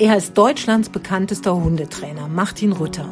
Er ist Deutschlands bekanntester Hundetrainer, Martin Rütter.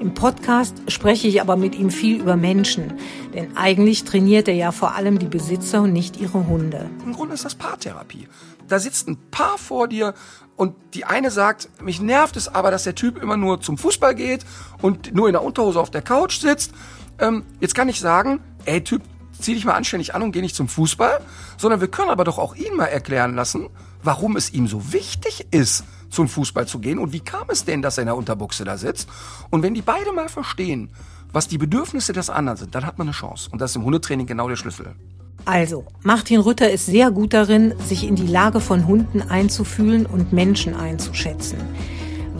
Im Podcast spreche ich aber mit ihm viel über Menschen, denn eigentlich trainiert er ja vor allem die Besitzer und nicht ihre Hunde. Im Grunde ist das Paartherapie. Da sitzt ein Paar vor dir und die eine sagt, mich nervt es aber, dass der Typ immer nur zum Fußball geht und nur in der Unterhose auf der Couch sitzt. Ähm, jetzt kann ich sagen, ey Typ, zieh dich mal anständig an und geh nicht zum Fußball, sondern wir können aber doch auch ihn mal erklären lassen, warum es ihm so wichtig ist, zum Fußball zu gehen und wie kam es denn, dass er in der Unterbuchse da sitzt? Und wenn die beide mal verstehen, was die Bedürfnisse des anderen sind, dann hat man eine Chance. Und das ist im Hundetraining genau der Schlüssel. Also, Martin Rütter ist sehr gut darin, sich in die Lage von Hunden einzufühlen und Menschen einzuschätzen.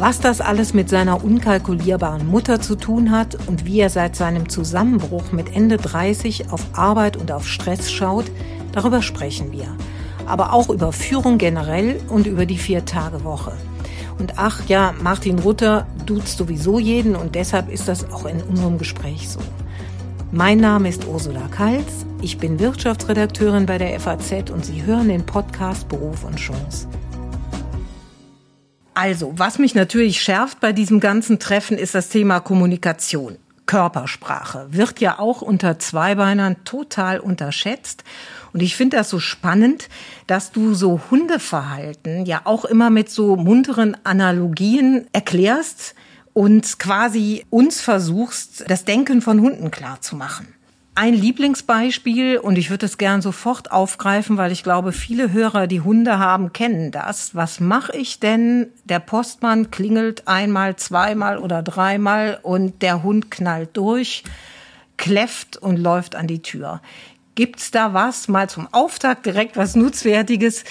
Was das alles mit seiner unkalkulierbaren Mutter zu tun hat und wie er seit seinem Zusammenbruch mit Ende 30 auf Arbeit und auf Stress schaut, darüber sprechen wir aber auch über Führung generell und über die Vier-Tage-Woche. Und ach ja, Martin Rutter duzt sowieso jeden und deshalb ist das auch in unserem Gespräch so. Mein Name ist Ursula Kals, ich bin Wirtschaftsredakteurin bei der FAZ und Sie hören den Podcast Beruf und Chance. Also, was mich natürlich schärft bei diesem ganzen Treffen, ist das Thema Kommunikation. Körpersprache wird ja auch unter Zweibeinern total unterschätzt. Und ich finde das so spannend, dass du so Hundeverhalten ja auch immer mit so munteren Analogien erklärst und quasi uns versuchst, das Denken von Hunden klar zu machen. Ein Lieblingsbeispiel, und ich würde es gern sofort aufgreifen, weil ich glaube, viele Hörer, die Hunde haben, kennen das. Was mache ich denn? Der Postmann klingelt einmal, zweimal oder dreimal und der Hund knallt durch, kläfft und läuft an die Tür. Gibt's da was, mal zum Auftakt direkt was Nutzwertiges,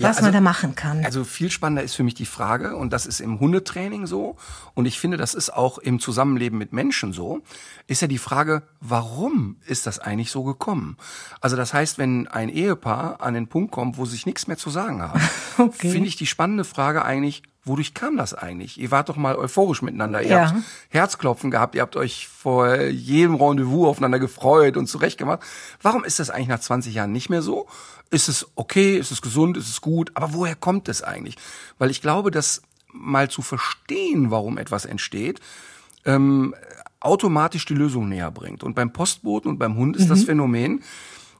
ja, was also, man da machen kann? Also viel spannender ist für mich die Frage, und das ist im Hundetraining so, und ich finde, das ist auch im Zusammenleben mit Menschen so, ist ja die Frage, warum ist das eigentlich so gekommen? Also das heißt, wenn ein Ehepaar an den Punkt kommt, wo sich nichts mehr zu sagen hat, okay. finde ich die spannende Frage eigentlich, wodurch kam das eigentlich? Ihr wart doch mal euphorisch miteinander. Ihr ja. habt Herzklopfen gehabt, ihr habt euch vor jedem Rendezvous aufeinander gefreut und zurechtgemacht. Warum ist das eigentlich nach 20 Jahren nicht mehr so? Ist es okay? Ist es gesund? Ist es gut? Aber woher kommt es eigentlich? Weil ich glaube, dass mal zu verstehen, warum etwas entsteht, ähm, automatisch die Lösung näher bringt. Und beim Postboten und beim Hund ist mhm. das Phänomen,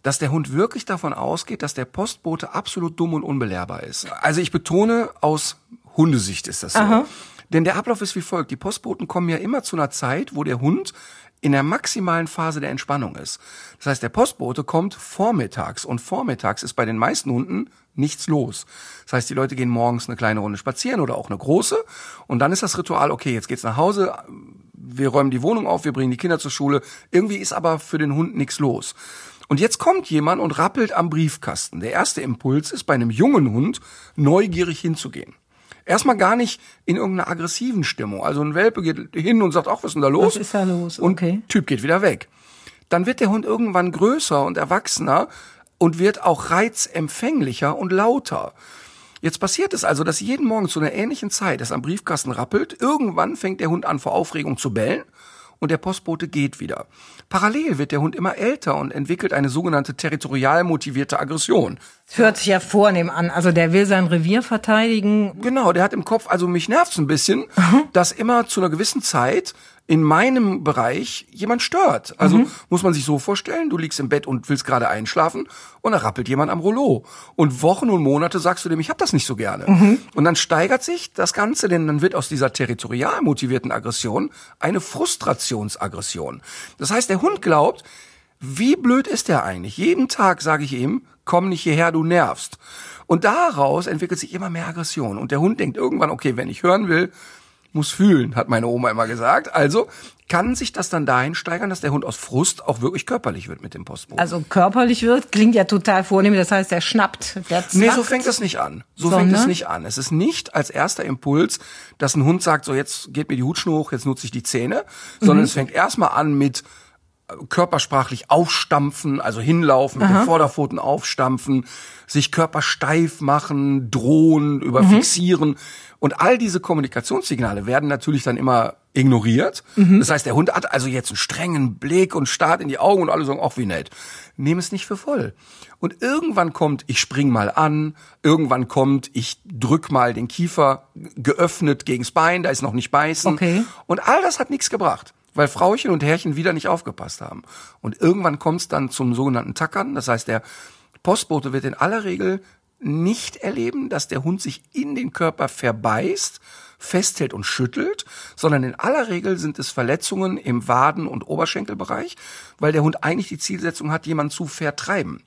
dass der Hund wirklich davon ausgeht, dass der Postbote absolut dumm und unbelehrbar ist. Also ich betone, aus Hundesicht ist das so. Aha. Denn der Ablauf ist wie folgt. Die Postboten kommen ja immer zu einer Zeit, wo der Hund in der maximalen Phase der Entspannung ist. Das heißt, der Postbote kommt vormittags und vormittags ist bei den meisten Hunden nichts los. Das heißt, die Leute gehen morgens eine kleine Runde spazieren oder auch eine große und dann ist das Ritual, okay, jetzt geht's nach Hause, wir räumen die Wohnung auf, wir bringen die Kinder zur Schule. Irgendwie ist aber für den Hund nichts los. Und jetzt kommt jemand und rappelt am Briefkasten. Der erste Impuls ist bei einem jungen Hund neugierig hinzugehen. Erstmal gar nicht in irgendeiner aggressiven Stimmung. Also ein Welpe geht hin und sagt, ach, was ist denn da los? Was ist da los? Okay. Und Typ geht wieder weg. Dann wird der Hund irgendwann größer und erwachsener und wird auch reizempfänglicher und lauter. Jetzt passiert es also, dass jeden Morgen zu einer ähnlichen Zeit es am Briefkasten rappelt. Irgendwann fängt der Hund an vor Aufregung zu bellen und der Postbote geht wieder. Parallel wird der Hund immer älter und entwickelt eine sogenannte territorial motivierte Aggression. Das hört sich ja vornehm an. Also der will sein Revier verteidigen. Genau, der hat im Kopf, also mich nervt's ein bisschen, mhm. dass immer zu einer gewissen Zeit in meinem Bereich jemand stört. Also mhm. muss man sich so vorstellen, du liegst im Bett und willst gerade einschlafen und da rappelt jemand am Rollo. Und Wochen und Monate sagst du dem, ich hab das nicht so gerne. Mhm. Und dann steigert sich das Ganze, denn dann wird aus dieser territorial motivierten Aggression eine Frustrationsaggression. Das heißt, der Hund glaubt, wie blöd ist der eigentlich? Jeden Tag sage ich ihm, komm nicht hierher, du nervst. Und daraus entwickelt sich immer mehr Aggression. Und der Hund denkt irgendwann, okay, wenn ich hören will, muss fühlen, hat meine Oma immer gesagt. Also kann sich das dann dahin steigern, dass der Hund aus Frust auch wirklich körperlich wird mit dem Postboten. Also körperlich wird, klingt ja total vornehm, das heißt, er schnappt, der zwackt. Nee, so fängt es nicht an. So Sondern? fängt es nicht an. Es ist nicht als erster Impuls, dass ein Hund sagt, so jetzt geht mir die Hutschnur hoch, jetzt nutze ich die Zähne, sondern mhm. es fängt erstmal an mit körpersprachlich aufstampfen, also hinlaufen, mit den Vorderpfoten aufstampfen, sich körpersteif machen, drohen, überfixieren. Mhm. Und all diese Kommunikationssignale werden natürlich dann immer ignoriert. Mhm. Das heißt, der Hund hat also jetzt einen strengen Blick und starrt in die Augen und alle sagen, ach wie nett. Nehm es nicht für voll. Und irgendwann kommt, ich spring mal an, irgendwann kommt, ich drück mal den Kiefer geöffnet gegens Bein, da ist noch nicht beißen. Okay. Und all das hat nichts gebracht, weil Frauchen und Herrchen wieder nicht aufgepasst haben. Und irgendwann kommt es dann zum sogenannten Tackern. Das heißt, der Postbote wird in aller Regel nicht erleben, dass der Hund sich in den Körper verbeißt, festhält und schüttelt, sondern in aller Regel sind es Verletzungen im Waden- und Oberschenkelbereich, weil der Hund eigentlich die Zielsetzung hat, jemanden zu vertreiben.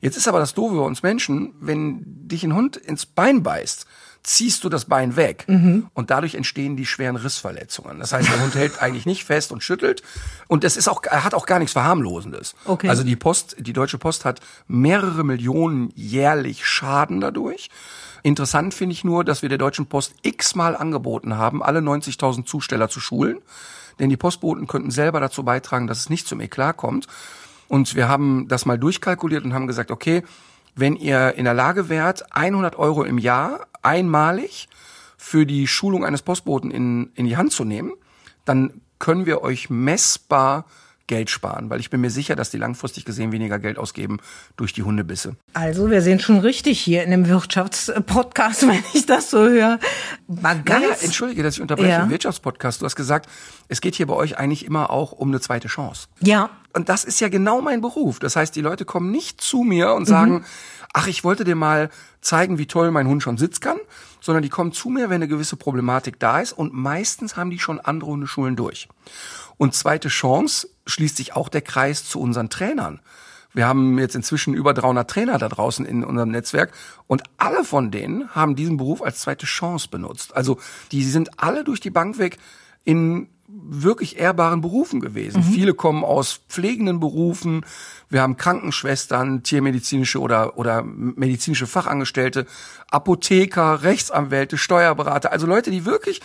Jetzt ist aber das Doofe bei uns Menschen, wenn dich ein Hund ins Bein beißt, ziehst du das Bein weg mhm. und dadurch entstehen die schweren Rissverletzungen. Das heißt, der Hund hält eigentlich nicht fest und schüttelt und das ist auch er hat auch gar nichts verharmlosendes. Okay. Also die Post, die Deutsche Post hat mehrere Millionen jährlich Schaden dadurch. Interessant finde ich nur, dass wir der Deutschen Post x-mal angeboten haben, alle 90.000 Zusteller zu schulen. Denn die Postboten könnten selber dazu beitragen, dass es nicht zum Eklat kommt. Und wir haben das mal durchkalkuliert und haben gesagt, okay, wenn ihr in der Lage wärt, 100 Euro im Jahr einmalig für die Schulung eines Postboten in, in die Hand zu nehmen, dann können wir euch messbar Geld sparen, weil ich bin mir sicher, dass die langfristig gesehen weniger Geld ausgeben durch die Hundebisse. Also wir sind schon richtig hier in dem Wirtschaftspodcast, wenn ich das so höre. Mal ganz naja, entschuldige, dass ich unterbreche. Ja. Wirtschaftspodcast. Du hast gesagt, es geht hier bei euch eigentlich immer auch um eine zweite Chance. Ja. Und das ist ja genau mein Beruf. Das heißt, die Leute kommen nicht zu mir und sagen, mhm. ach, ich wollte dir mal zeigen, wie toll mein Hund schon Sitz kann, sondern die kommen zu mir, wenn eine gewisse Problematik da ist und meistens haben die schon andere Hundeschulen durch. Und zweite Chance schließt sich auch der Kreis zu unseren Trainern. Wir haben jetzt inzwischen über 300 Trainer da draußen in unserem Netzwerk und alle von denen haben diesen Beruf als zweite Chance benutzt. Also die sind alle durch die Bank weg in wirklich ehrbaren Berufen gewesen. Mhm. Viele kommen aus pflegenden Berufen. Wir haben Krankenschwestern, tiermedizinische oder, oder medizinische Fachangestellte, Apotheker, Rechtsanwälte, Steuerberater. Also Leute, die wirklich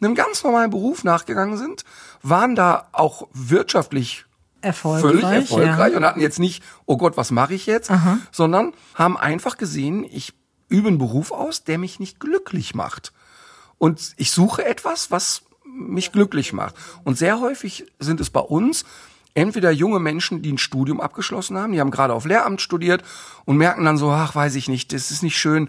einem ganz normalen Beruf nachgegangen sind, waren da auch wirtschaftlich erfolgreich, völlig erfolgreich ja. und hatten jetzt nicht, oh Gott, was mache ich jetzt, Aha. sondern haben einfach gesehen, ich übe einen Beruf aus, der mich nicht glücklich macht. Und ich suche etwas, was mich glücklich macht. Und sehr häufig sind es bei uns entweder junge Menschen, die ein Studium abgeschlossen haben, die haben gerade auf Lehramt studiert und merken dann so, ach, weiß ich nicht, das ist nicht schön,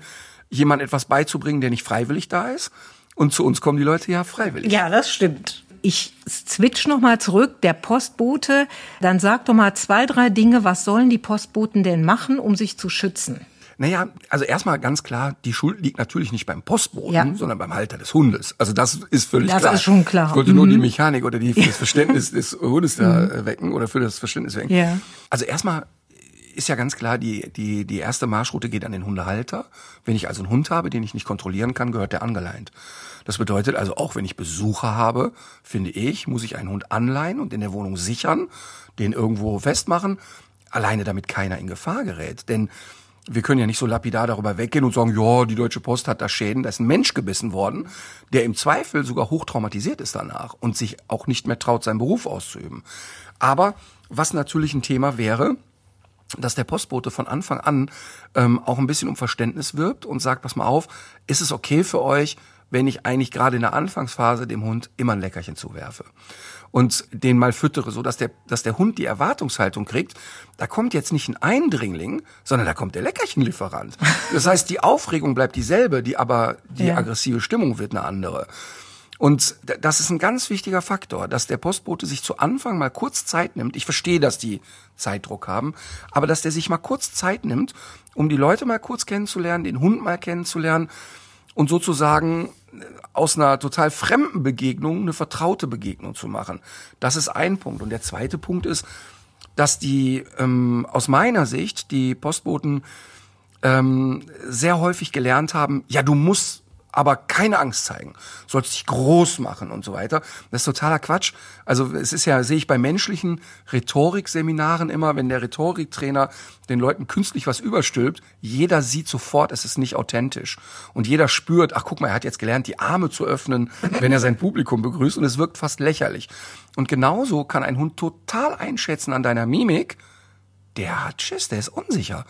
jemand etwas beizubringen, der nicht freiwillig da ist. Und zu uns kommen die Leute ja freiwillig. Ja, das stimmt. Ich switch noch mal zurück. Der Postbote, dann sag doch mal zwei, drei Dinge. Was sollen die Postboten denn machen, um sich zu schützen? Naja, also erstmal ganz klar, die Schuld liegt natürlich nicht beim Postboten, ja. sondern beim Halter des Hundes. Also das ist völlig das klar. Das ist schon klar. Ich wollte mhm. nur die Mechanik oder die, das Verständnis des Hundes da mhm. Äh, wecken oder für das Verständnis wecken. Ja. Also erstmal ist ja ganz klar, die, die, die erste Marschroute geht an den Hundehalter. Wenn ich also einen Hund habe, den ich nicht kontrollieren kann, gehört der angeleint. Das bedeutet also auch, wenn ich Besucher habe, finde ich, muss ich einen Hund anleihen und in der Wohnung sichern, den irgendwo festmachen, alleine damit keiner in Gefahr gerät. Denn wir können ja nicht so lapidar darüber weggehen und sagen, ja, die Deutsche Post hat da Schäden, da ist ein Mensch gebissen worden, der im Zweifel sogar hochtraumatisiert ist danach und sich auch nicht mehr traut, seinen Beruf auszuüben. Aber was natürlich ein Thema wäre, dass der Postbote von Anfang an ähm, auch ein bisschen um Verständnis wirbt und sagt, pass mal auf, ist es okay für euch, wenn ich eigentlich gerade in der Anfangsphase dem Hund immer ein Leckerchen zuwerfe und den mal füttere, so dass der, dass der Hund die Erwartungshaltung kriegt, da kommt jetzt nicht ein Eindringling, sondern da kommt der Leckerchenlieferant. Das heißt, die Aufregung bleibt dieselbe, die aber die ja. aggressive Stimmung wird eine andere. Und das ist ein ganz wichtiger Faktor, dass der Postbote sich zu Anfang mal kurz Zeit nimmt. Ich verstehe, dass die Zeitdruck haben, aber dass der sich mal kurz Zeit nimmt, um die Leute mal kurz kennenzulernen, den Hund mal kennenzulernen und sozusagen aus einer total fremden Begegnung eine vertraute Begegnung zu machen. Das ist ein Punkt. Und der zweite Punkt ist, dass die ähm, aus meiner Sicht die Postboten ähm, sehr häufig gelernt haben, ja, du musst aber keine Angst zeigen. Sollst dich groß machen und so weiter. Das ist totaler Quatsch. Also es ist ja, sehe ich bei menschlichen Rhetorikseminaren immer, wenn der Rhetoriktrainer den Leuten künstlich was überstülpt, jeder sieht sofort, es ist nicht authentisch. Und jeder spürt, ach guck mal, er hat jetzt gelernt, die Arme zu öffnen, wenn er sein Publikum begrüßt und es wirkt fast lächerlich. Und genauso kann ein Hund total einschätzen an deiner Mimik, der hat Schiss, der ist unsicher.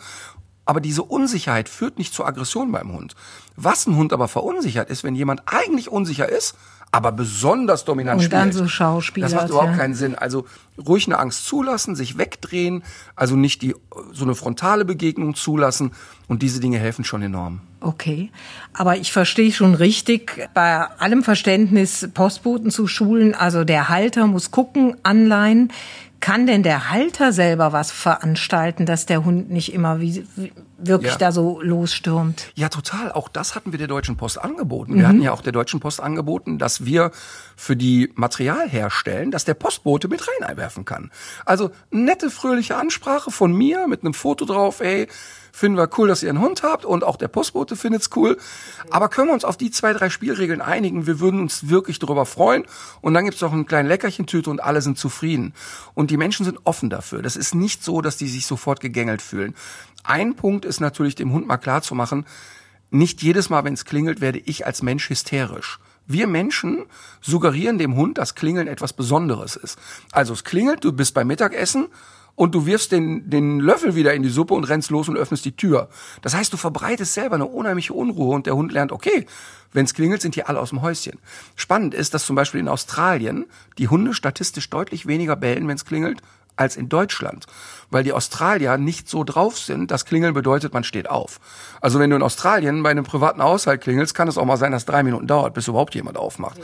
Aber diese Unsicherheit führt nicht zur Aggression beim Hund. Was ein Hund aber verunsichert ist, wenn jemand eigentlich unsicher ist, aber besonders dominant Und dann spielt. so Schauspieler. Das macht überhaupt keinen Sinn. Also ruhig eine Angst zulassen, sich wegdrehen, also nicht die so eine frontale Begegnung zulassen und diese Dinge helfen schon enorm. Okay, aber ich verstehe schon richtig, bei allem Verständnis Postboten zu schulen, also der Halter muss gucken, anleihen. Kann denn der Halter selber was veranstalten, dass der Hund nicht immer wie, wie wirklich Ja. da so losstürmt? Ja, total. Auch das hatten wir der Deutschen Post angeboten. Wir hatten ja auch der Deutschen Post angeboten, dass wir für die Material herstellen, dass der Postbote mit rein einwerfen kann. Also nette, fröhliche Ansprache von mir mit einem Foto drauf, ey, finden wir cool, dass ihr einen Hund habt und auch der Postbote findet's cool. Aber können wir uns auf die zwei, drei Spielregeln einigen? Wir würden uns wirklich darüber freuen. Und dann gibt's noch einen kleinen Leckerchentüte und alle sind zufrieden. Und die Menschen sind offen dafür. Das ist nicht so, dass die sich sofort gegängelt fühlen. Ein Punkt ist natürlich, dem Hund mal klar zu machen, nicht jedes Mal, wenn es klingelt, werde ich als Mensch hysterisch. Wir Menschen suggerieren dem Hund, dass Klingeln etwas Besonderes ist. Also es klingelt, du bist beim Mittagessen und du wirfst den, den Löffel wieder in die Suppe und rennst los und öffnest die Tür. Das heißt, du verbreitest selber eine unheimliche Unruhe und der Hund lernt, okay, wenn es klingelt, sind hier alle aus dem Häuschen. Spannend ist, dass zum Beispiel in Australien die Hunde statistisch deutlich weniger bellen, wenn es klingelt, als in Deutschland, weil die Australier nicht so drauf sind, dass Klingeln bedeutet, man steht auf. Also wenn du in Australien bei einem privaten Haushalt klingelst, kann es auch mal sein, dass drei Minuten dauert, bis überhaupt jemand aufmacht.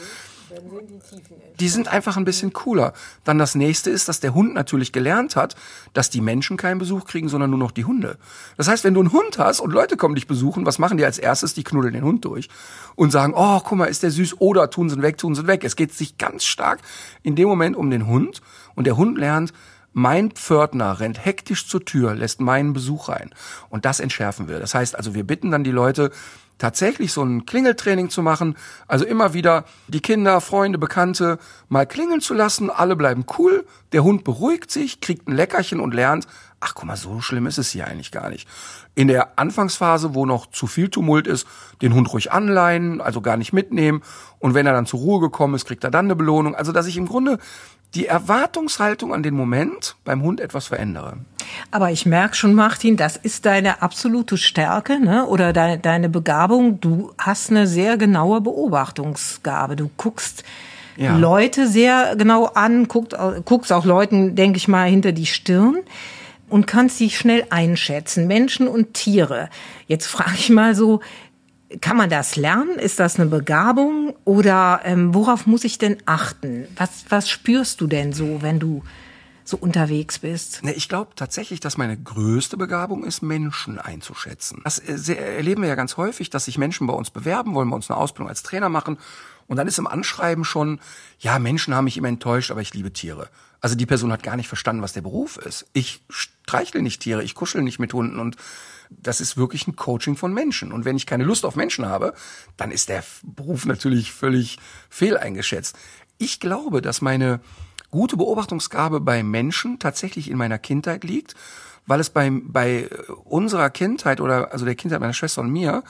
Die sind einfach ein bisschen cooler. Dann das nächste ist, dass der Hund natürlich gelernt hat, dass die Menschen keinen Besuch kriegen, sondern nur noch die Hunde. Das heißt, wenn du einen Hund hast und Leute kommen dich besuchen, was machen die als erstes? Die knuddeln den Hund durch und sagen, oh, guck mal, ist der süß oder tun sie ihn weg, tun sie ihn weg. Es geht sich ganz stark in dem Moment um den Hund und der Hund lernt, mein Pförtner rennt hektisch zur Tür, lässt meinen Besuch rein. Und das entschärfen wir. Das heißt also, wir bitten dann die Leute, tatsächlich so ein Klingeltraining zu machen. Also immer wieder die Kinder, Freunde, Bekannte mal klingeln zu lassen. Alle bleiben cool. Der Hund beruhigt sich, kriegt ein Leckerchen und lernt, ach guck mal, so schlimm ist es hier eigentlich gar nicht. In der Anfangsphase, wo noch zu viel Tumult ist, den Hund ruhig anleihen, also gar nicht mitnehmen. Und wenn er dann zur Ruhe gekommen ist, kriegt er dann eine Belohnung. Also, dass ich im Grunde die Erwartungshaltung an den Moment beim Hund etwas verändere. Aber ich merke schon, Martin, das ist deine absolute Stärke ne? oder deine, deine Begabung. Du hast eine sehr genaue Beobachtungsgabe. Du guckst Ja. Leute sehr genau an, guckt, guckst auch Leuten, denke ich mal, hinter die Stirn und kannst sie schnell einschätzen, Menschen und Tiere. Jetzt frage ich mal so, kann man das lernen? Ist das eine Begabung? Oder ähm, worauf muss ich denn achten? Was, was spürst du denn so, wenn du so unterwegs bist? Ne, ich glaube tatsächlich, dass meine größte Begabung ist, Menschen einzuschätzen. Das äh, erleben wir ja ganz häufig, dass sich Menschen bei uns bewerben, wollen bei uns eine Ausbildung als Trainer machen. Und dann ist im Anschreiben schon, ja, Menschen haben mich immer enttäuscht, aber ich liebe Tiere. Also die Person hat gar nicht verstanden, was der Beruf ist. Ich streichle nicht Tiere, ich kuschel nicht mit Hunden und das ist wirklich ein Coaching von Menschen. Und wenn ich keine Lust auf Menschen habe, dann ist der Beruf natürlich völlig fehleingeschätzt. Ich glaube, dass meine gute Beobachtungsgabe bei Menschen tatsächlich in meiner Kindheit liegt, weil es bei, bei unserer Kindheit oder also der Kindheit meiner Schwester und mir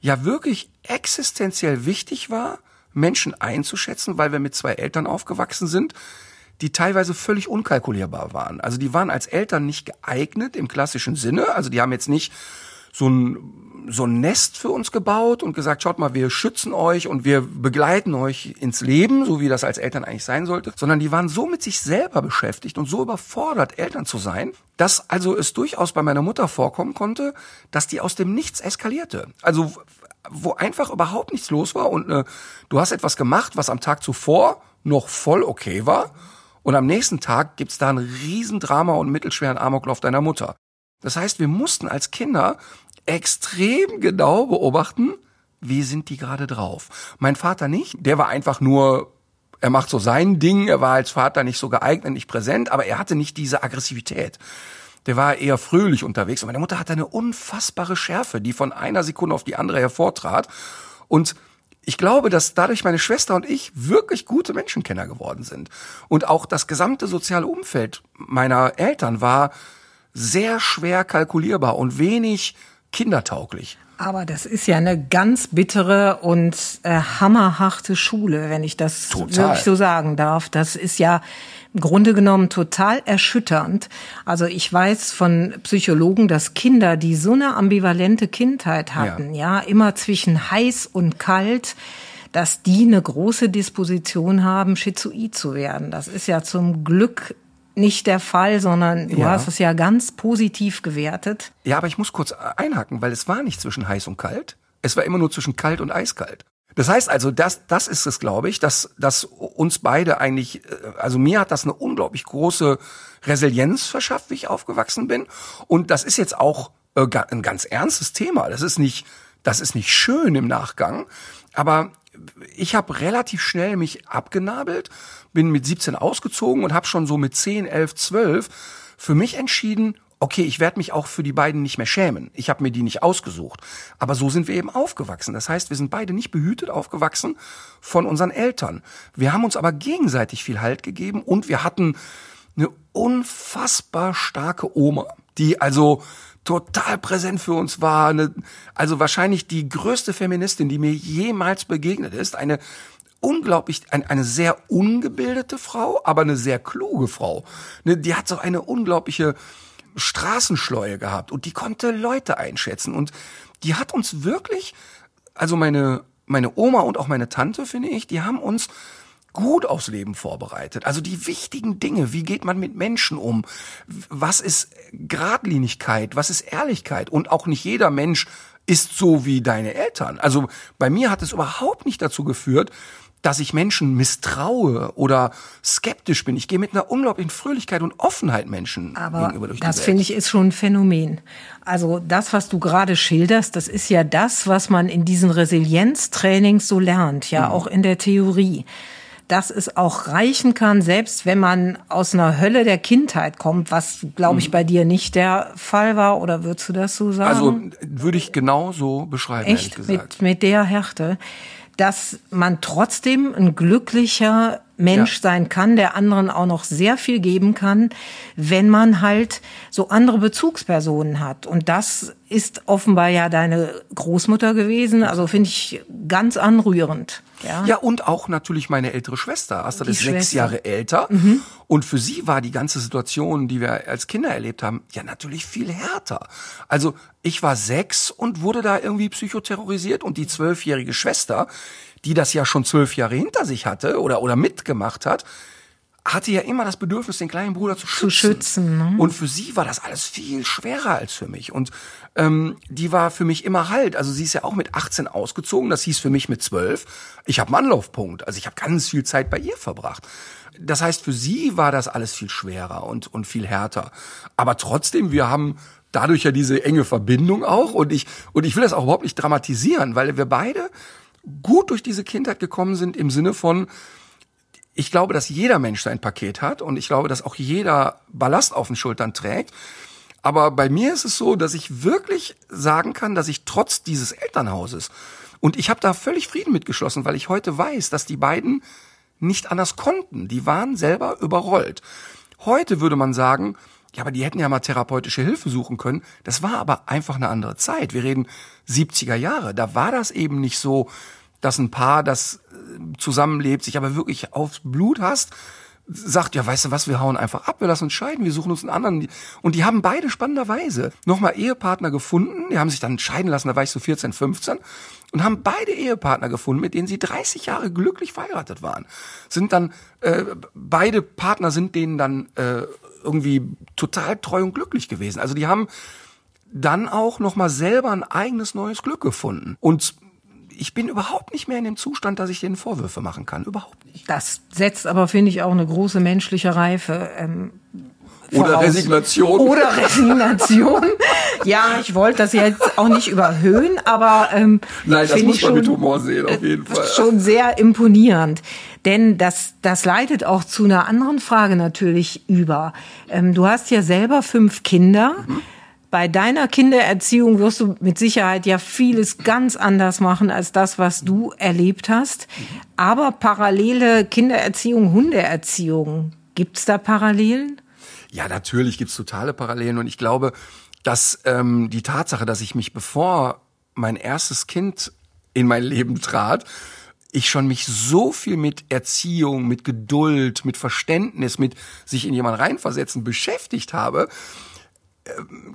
ja wirklich existenziell wichtig war, Menschen einzuschätzen, weil wir mit zwei Eltern aufgewachsen sind, die teilweise völlig unkalkulierbar waren. Also die waren als Eltern nicht geeignet im klassischen Sinne. Also die haben jetzt nicht so ein, so ein Nest für uns gebaut und gesagt, schaut mal, wir schützen euch und wir begleiten euch ins Leben, so wie das als Eltern eigentlich sein sollte, sondern die waren so mit sich selber beschäftigt und so überfordert, Eltern zu sein, dass also es durchaus bei meiner Mutter vorkommen konnte, dass die aus dem Nichts eskalierte. Also wo einfach überhaupt nichts los war und äh, du hast etwas gemacht, was am Tag zuvor noch voll okay war und am nächsten Tag gibt's da ein Riesendrama und mittelschweren Amoklauf deiner Mutter. Das heißt, wir mussten als Kinder extrem genau beobachten, wie sind die gerade drauf. Mein Vater nicht, der war einfach nur, er macht so sein Ding, er war als Vater nicht so geeignet, nicht präsent, aber er hatte nicht diese Aggressivität. Der war eher fröhlich unterwegs und meine Mutter hatte eine unfassbare Schärfe, die von einer Sekunde auf die andere hervortrat. Und ich glaube, dass dadurch meine Schwester und ich wirklich gute Menschenkenner geworden sind. Und auch das gesamte soziale Umfeld meiner Eltern war sehr schwer kalkulierbar und wenig kindertauglich. Aber das ist ja eine ganz bittere und äh, hammerharte Schule, wenn ich das Total. wirklich so sagen darf. Das ist ja Grunde genommen total erschütternd. Also ich weiß von Psychologen, dass Kinder, die so eine ambivalente Kindheit hatten, ja, immer zwischen heiß und kalt, dass die eine große Disposition haben, schizoid zu werden. Das ist ja zum Glück nicht der Fall, sondern du ja. hast es ja ganz positiv gewertet. Ja, aber ich muss kurz einhaken, weil es war nicht zwischen heiß und kalt. Es war immer nur zwischen kalt und eiskalt. Das heißt also, das, das ist es, glaube ich, dass, dass uns beide eigentlich, äh, also mir hat das eine unglaublich große Resilienz verschafft, wie ich aufgewachsen bin. Und das ist jetzt auch äh, ein ganz ernstes Thema. Das ist nicht, das ist nicht schön im Nachgang. Aber ich habe relativ schnell mich abgenabelt, bin mit 17 ausgezogen und habe schon so mit 10, 11, 12 für mich entschieden, okay, ich werde mich auch für die beiden nicht mehr schämen. Ich habe mir die nicht ausgesucht. Aber so sind wir eben aufgewachsen. Das heißt, wir sind beide nicht behütet aufgewachsen von unseren Eltern. Wir haben uns aber gegenseitig viel Halt gegeben und wir hatten eine unfassbar starke Oma, die also total präsent für uns war. Eine, also wahrscheinlich die größte Feministin, die mir jemals begegnet ist. Eine unglaublich, eine, sehr ungebildete Frau, aber eine sehr kluge Frau. Ne, die hat so eine unglaubliche Straßenschleue gehabt und die konnte Leute einschätzen und die hat uns wirklich, also meine, meine Oma und auch meine Tante, finde ich, die haben uns gut aufs Leben vorbereitet. Also die wichtigen Dinge, wie geht man mit Menschen um? Was ist Gradlinigkeit? Was ist Ehrlichkeit? Und auch nicht jeder Mensch ist so wie deine Eltern. Also bei mir hat es überhaupt nicht dazu geführt, dass ich Menschen misstraue oder skeptisch bin. Ich gehe mit einer unglaublichen Fröhlichkeit und Offenheit Menschen Aber gegenüber durch die das finde ich ist schon ein Phänomen. Also das, was du gerade schilderst, das ist ja das, was man in diesen Resilienztrainings so lernt, ja, mhm. auch in der Theorie dass es auch reichen kann, selbst wenn man aus einer Hölle der Kindheit kommt, was, glaube ich, mhm. bei dir nicht der Fall war, oder würdest du das so sagen? Also würde ich genau so beschreiben, Echt? Mit, mit der Härte dass man trotzdem ein glücklicher Mensch ja. sein kann, der anderen auch noch sehr viel geben kann, wenn man halt so andere Bezugspersonen hat. Und das ist offenbar ja deine Großmutter gewesen. Also finde ich ganz anrührend. Ja. ja, und auch natürlich meine ältere Schwester. Astrid ist sechs Jahre älter. Mhm. Und für sie war die ganze Situation, die wir als Kinder erlebt haben, ja natürlich viel härter. Also ich war sechs und wurde da irgendwie psychoterrorisiert und die zwölfjährige Schwester, die das ja schon zwölf Jahre hinter sich hatte oder, oder mitgemacht hat, hatte ja immer das Bedürfnis, den kleinen Bruder zu schützen. Zu schützen ne? Und für sie war das alles viel schwerer als für mich. Und ähm, die war für mich immer halt. Also sie ist ja auch mit 18 ausgezogen. Das hieß für mich mit 12. Ich habe einen Anlaufpunkt. Also ich habe ganz viel Zeit bei ihr verbracht. Das heißt, für sie war das alles viel schwerer und, und viel härter. Aber trotzdem, wir haben dadurch ja diese enge Verbindung auch. Und ich, und ich will das auch überhaupt nicht dramatisieren, weil wir beide gut durch diese Kindheit gekommen sind im Sinne von, ich glaube, dass jeder Mensch sein Paket hat und ich glaube, dass auch jeder Ballast auf den Schultern trägt. Aber bei mir ist es so, dass ich wirklich sagen kann, dass ich trotz dieses Elternhauses und ich habe da völlig Frieden mitgeschlossen, weil ich heute weiß, dass die beiden nicht anders konnten. Die waren selber überrollt. Heute würde man sagen, ja, aber die hätten ja mal therapeutische Hilfe suchen können. Das war aber einfach eine andere Zeit. Wir reden 70er Jahre. Da war das eben nicht so, dass ein Paar, das äh, zusammenlebt, sich aber wirklich aufs Blut hasst, sagt, ja, weißt du was, wir hauen einfach ab, wir lassen uns scheiden, wir suchen uns einen anderen. Und die haben beide spannenderweise nochmal Ehepartner gefunden, die haben sich dann scheiden lassen, da war ich so 14, 15, und haben beide Ehepartner gefunden, mit denen sie 30 Jahre glücklich verheiratet waren. Sind dann, äh, beide Partner sind denen dann äh, irgendwie total treu und glücklich gewesen. Also die haben dann auch nochmal selber ein eigenes neues Glück gefunden. Und ich bin überhaupt nicht mehr in dem Zustand, dass ich denen Vorwürfe machen kann. Überhaupt nicht. Das setzt aber, finde ich, auch eine große menschliche Reife. Ähm, oder Resignation. Oder Resignation. ja, ich wollte das jetzt auch nicht überhöhen, aber ähm, Nein, das muss man schon, mit Humor sehen, auf jeden Fall. Schon sehr imponierend. Denn das, das leitet auch zu einer anderen Frage natürlich über. Ähm, du hast ja selber fünf Kinder. Mhm bei deiner Kindererziehung wirst du mit Sicherheit ja vieles ganz anders machen als das, was du erlebt hast. Aber parallele Kindererziehung, Hundeerziehung, gibt's da Parallelen? Ja, natürlich gibt's totale Parallelen und ich glaube, dass ähm, die Tatsache, dass ich mich bevor mein erstes Kind in mein Leben trat, ich schon mich so viel mit Erziehung, mit Geduld, mit Verständnis, mit sich in jemanden reinversetzen beschäftigt habe, äh,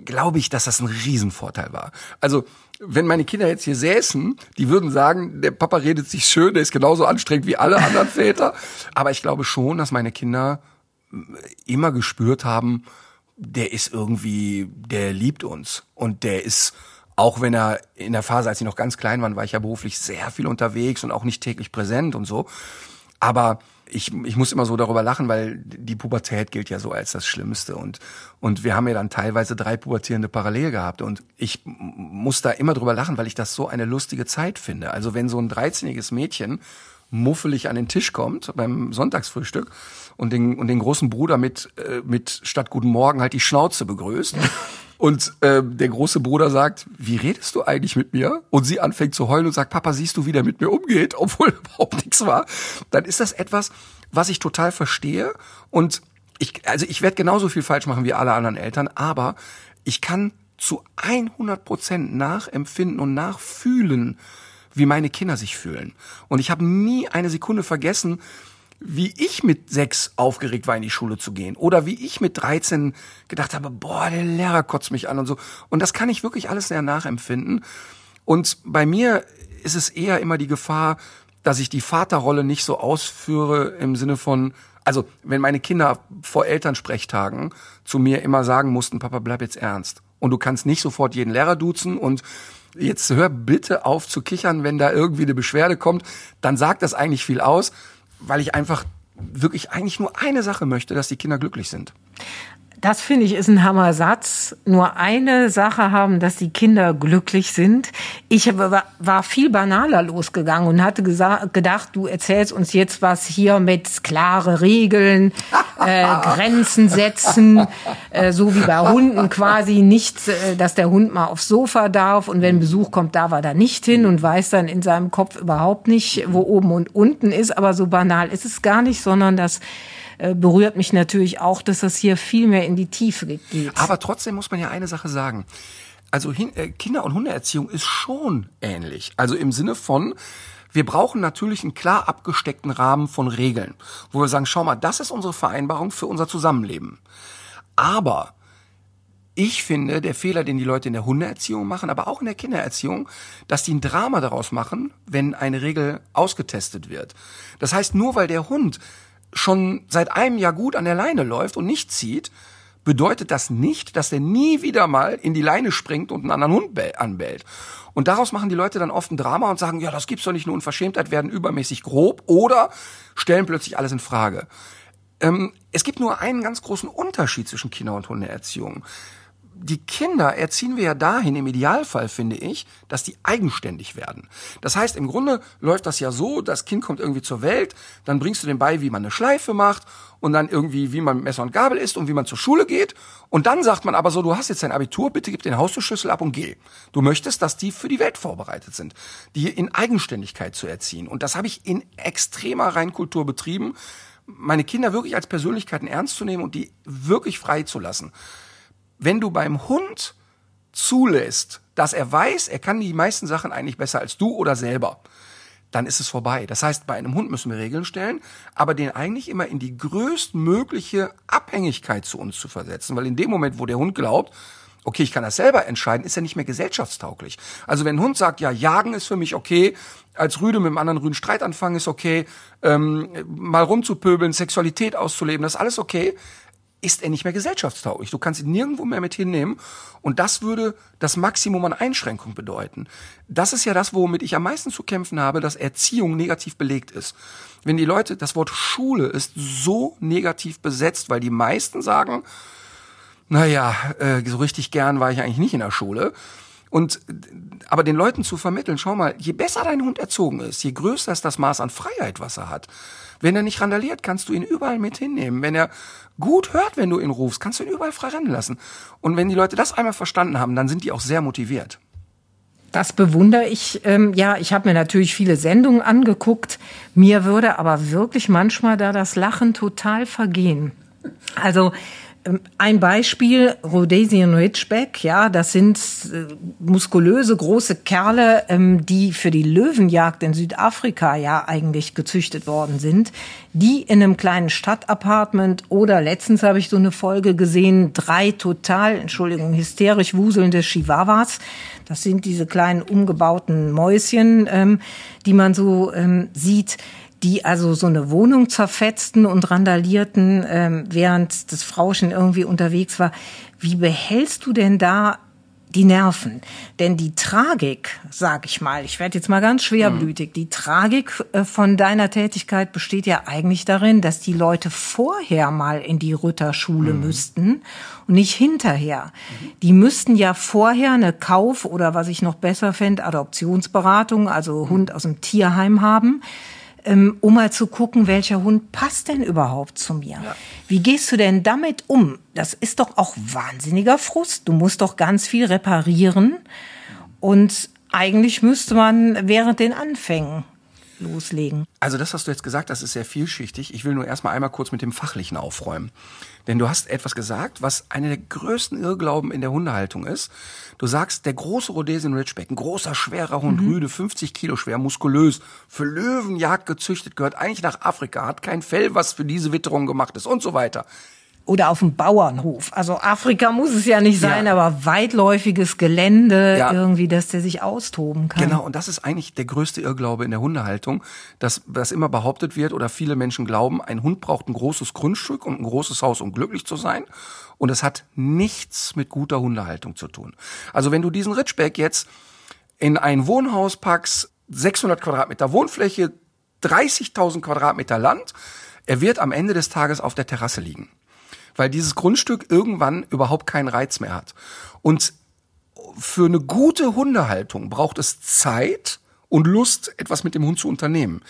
glaube ich, dass das ein Riesenvorteil war. Also wenn meine Kinder jetzt hier säßen, die würden sagen, der Papa redet sich schön, der ist genauso anstrengend wie alle anderen Väter. Aber ich glaube schon, dass meine Kinder immer gespürt haben, der ist irgendwie, der liebt uns und der ist auch wenn er in der Phase, als sie noch ganz klein waren, war ich ja beruflich sehr viel unterwegs und auch nicht täglich präsent und so. Aber ich, ich muss immer so darüber lachen, weil die Pubertät gilt ja so als das Schlimmste und und wir haben ja dann teilweise drei Pubertierende parallel gehabt und ich muss da immer drüber lachen, weil ich das so eine lustige Zeit finde. Also wenn so ein 13-jähriges Mädchen muffelig an den Tisch kommt beim Sonntagsfrühstück und den, und den großen Bruder mit, äh, mit statt Guten Morgen halt die Schnauze begrüßt und äh, der große Bruder sagt, wie redest du eigentlich mit mir? Und sie anfängt zu heulen und sagt, Papa, siehst du, wie der mit mir umgeht, obwohl überhaupt nichts war. Dann ist das etwas, was ich total verstehe. Und ich, also ich werde genauso viel falsch machen wie alle anderen Eltern, aber ich kann zu 100 Prozent nachempfinden und nachfühlen, wie meine Kinder sich fühlen. Und ich habe nie eine Sekunde vergessen, wie ich mit sechs aufgeregt war, in die Schule zu gehen. Oder wie ich mit 13 gedacht habe, boah, der Lehrer kotzt mich an und so. Und das kann ich wirklich alles sehr nachempfinden. Und bei mir ist es eher immer die Gefahr, dass ich die Vaterrolle nicht so ausführe im Sinne von, also wenn meine Kinder vor Elternsprechtagen zu mir immer sagen mussten, Papa, bleib jetzt ernst. Und du kannst nicht sofort jeden Lehrer duzen und jetzt hör bitte auf zu kichern, wenn da irgendwie eine Beschwerde kommt, dann sagt das eigentlich viel aus weil ich einfach wirklich eigentlich nur eine Sache möchte, dass die Kinder glücklich sind. Das finde ich ist ein Hammersatz. Nur eine Sache haben, dass die Kinder glücklich sind. Ich war viel banaler losgegangen und hatte gedacht, du erzählst uns jetzt was hier mit klare Regeln, äh, Grenzen setzen, äh, so wie bei Hunden quasi nicht, äh, dass der Hund mal aufs Sofa darf und wenn Besuch kommt, darf er da nicht hin und weiß dann in seinem Kopf überhaupt nicht, wo oben und unten ist. Aber so banal ist es gar nicht, sondern dass berührt mich natürlich auch, dass das hier viel mehr in die Tiefe geht. Aber trotzdem muss man ja eine Sache sagen. Also äh, Kinder- und Hundeerziehung ist schon ähnlich. Also im Sinne von, wir brauchen natürlich einen klar abgesteckten Rahmen von Regeln, wo wir sagen, schau mal, das ist unsere Vereinbarung für unser Zusammenleben. Aber ich finde, der Fehler, den die Leute in der Hundeerziehung machen, aber auch in der Kindererziehung, dass die ein Drama daraus machen, wenn eine Regel ausgetestet wird. Das heißt, nur weil der Hund schon seit einem Jahr gut an der Leine läuft und nicht zieht, bedeutet das nicht, dass er nie wieder mal in die Leine springt und einen anderen Hund anbellt. Und daraus machen die Leute dann oft ein Drama und sagen, ja, das gibt's doch nicht, eine Unverschämtheit, werden übermäßig grob oder stellen plötzlich alles in Frage. Ähm, es gibt nur einen ganz großen Unterschied zwischen Kinder- und Hundeerziehung die Kinder erziehen wir ja dahin, im Idealfall finde ich, dass die eigenständig werden. Das heißt, im Grunde läuft das ja so, das Kind kommt irgendwie zur Welt, dann bringst du dem bei, wie man eine Schleife macht und dann irgendwie, wie man mit Messer und Gabel isst und wie man zur Schule geht. Und dann sagt man aber so, du hast jetzt dein Abitur, bitte gib den Haustürschlüssel ab und geh. Du möchtest, dass die für die Welt vorbereitet sind, die in Eigenständigkeit zu erziehen. Und das habe ich in extremer Reinkultur betrieben, meine Kinder wirklich als Persönlichkeiten ernst zu nehmen und die wirklich frei zu lassen wenn du beim Hund zulässt, dass er weiß, er kann die meisten Sachen eigentlich besser als du oder selber, dann ist es vorbei. Das heißt, bei einem Hund müssen wir Regeln stellen, aber den eigentlich immer in die größtmögliche Abhängigkeit zu uns zu versetzen, weil in dem Moment, wo der Hund glaubt, okay, ich kann das selber entscheiden, ist er nicht mehr gesellschaftstauglich. Also wenn ein Hund sagt, ja, jagen ist für mich okay, als Rüde mit einem anderen Rüden Streit anfangen ist okay, ähm, mal rumzupöbeln, Sexualität auszuleben, das ist alles okay, ist er nicht mehr gesellschaftstauglich. Du kannst ihn nirgendwo mehr mit hinnehmen. Und das würde das Maximum an Einschränkung bedeuten. Das ist ja das, womit ich am meisten zu kämpfen habe, dass Erziehung negativ belegt ist. Wenn die Leute, das Wort Schule ist so negativ besetzt, weil die meisten sagen, naja, äh, so richtig gern war ich eigentlich nicht in der Schule. Und aber den Leuten zu vermitteln, schau mal, je besser dein Hund erzogen ist, je größer ist das Maß an Freiheit, was er hat. Wenn er nicht randaliert, kannst du ihn überall mit hinnehmen. Wenn er gut hört, wenn du ihn rufst, kannst du ihn überall frei rennen lassen. Und wenn die Leute das einmal verstanden haben, dann sind die auch sehr motiviert. Das bewundere ich. Ähm, ja, ich habe mir natürlich viele Sendungen angeguckt. Mir würde aber wirklich manchmal da das Lachen total vergehen. Also ein Beispiel, Rhodesian Ridgeback, ja, das sind äh, muskulöse, große Kerle, ähm, die für die Löwenjagd in Südafrika ja eigentlich gezüchtet worden sind, die in einem kleinen Stadtapartment oder letztens habe ich so eine Folge gesehen, drei total, Entschuldigung, hysterisch wuselnde Chihuahuas. Das sind diese kleinen umgebauten Mäuschen, ähm, die man so ähm, sieht die also so eine Wohnung zerfetzten und randalierten, ähm, während das Frauchen irgendwie unterwegs war. Wie behältst du denn da die Nerven. Denn die Tragik, sag ich mal, ich werde jetzt mal ganz schwerblütig, mhm. die Tragik äh, von deiner Tätigkeit besteht ja eigentlich darin, dass die Leute vorher mal in die Ritterschule mhm. müssten und nicht hinterher. Mhm. Die müssten ja vorher eine Kauf- oder was ich noch besser fände, Adoptionsberatung, also Hund aus dem Tierheim haben ähm, um mal zu gucken, welcher Hund passt denn überhaupt zu mir. Ja. Wie gehst du denn damit um? Das ist doch auch wahnsinniger Frust. Du musst doch ganz viel reparieren. Und eigentlich müsste man während den Anfängen loslegen. Also das, was du jetzt gesagt hast, ist sehr vielschichtig. Ich will nur erstmal einmal kurz mit dem Fachlichen aufräumen. Denn du hast etwas gesagt, was einer der größten Irrglauben in der Hundehaltung ist. Du sagst, der große Rhodesian Ridgeback, ein großer, schwerer Hund, mhm. rüde, 50 Kilo schwer, muskulös, für Löwenjagd gezüchtet, gehört eigentlich nach Afrika, hat kein Fell, was für diese Witterung gemacht ist und so weiter oder auf dem Bauernhof. Also Afrika muss es ja nicht sein, ja. aber weitläufiges Gelände ja. irgendwie, dass der sich austoben kann. Genau, und das ist eigentlich der größte Irrglaube in der Hundehaltung, dass das immer behauptet wird oder viele Menschen glauben, ein Hund braucht ein großes Grundstück und ein großes Haus, um glücklich zu sein. Und es hat nichts mit guter Hundehaltung zu tun. Also wenn du diesen Ridgeback jetzt in ein Wohnhaus packst, 600 Quadratmeter Wohnfläche, 30.000 Quadratmeter Land, er wird am Ende des Tages auf der Terrasse liegen weil dieses Grundstück irgendwann überhaupt keinen Reiz mehr hat. Und für eine gute Hundehaltung braucht es Zeit und Lust, etwas mit dem Hund zu unternehmen.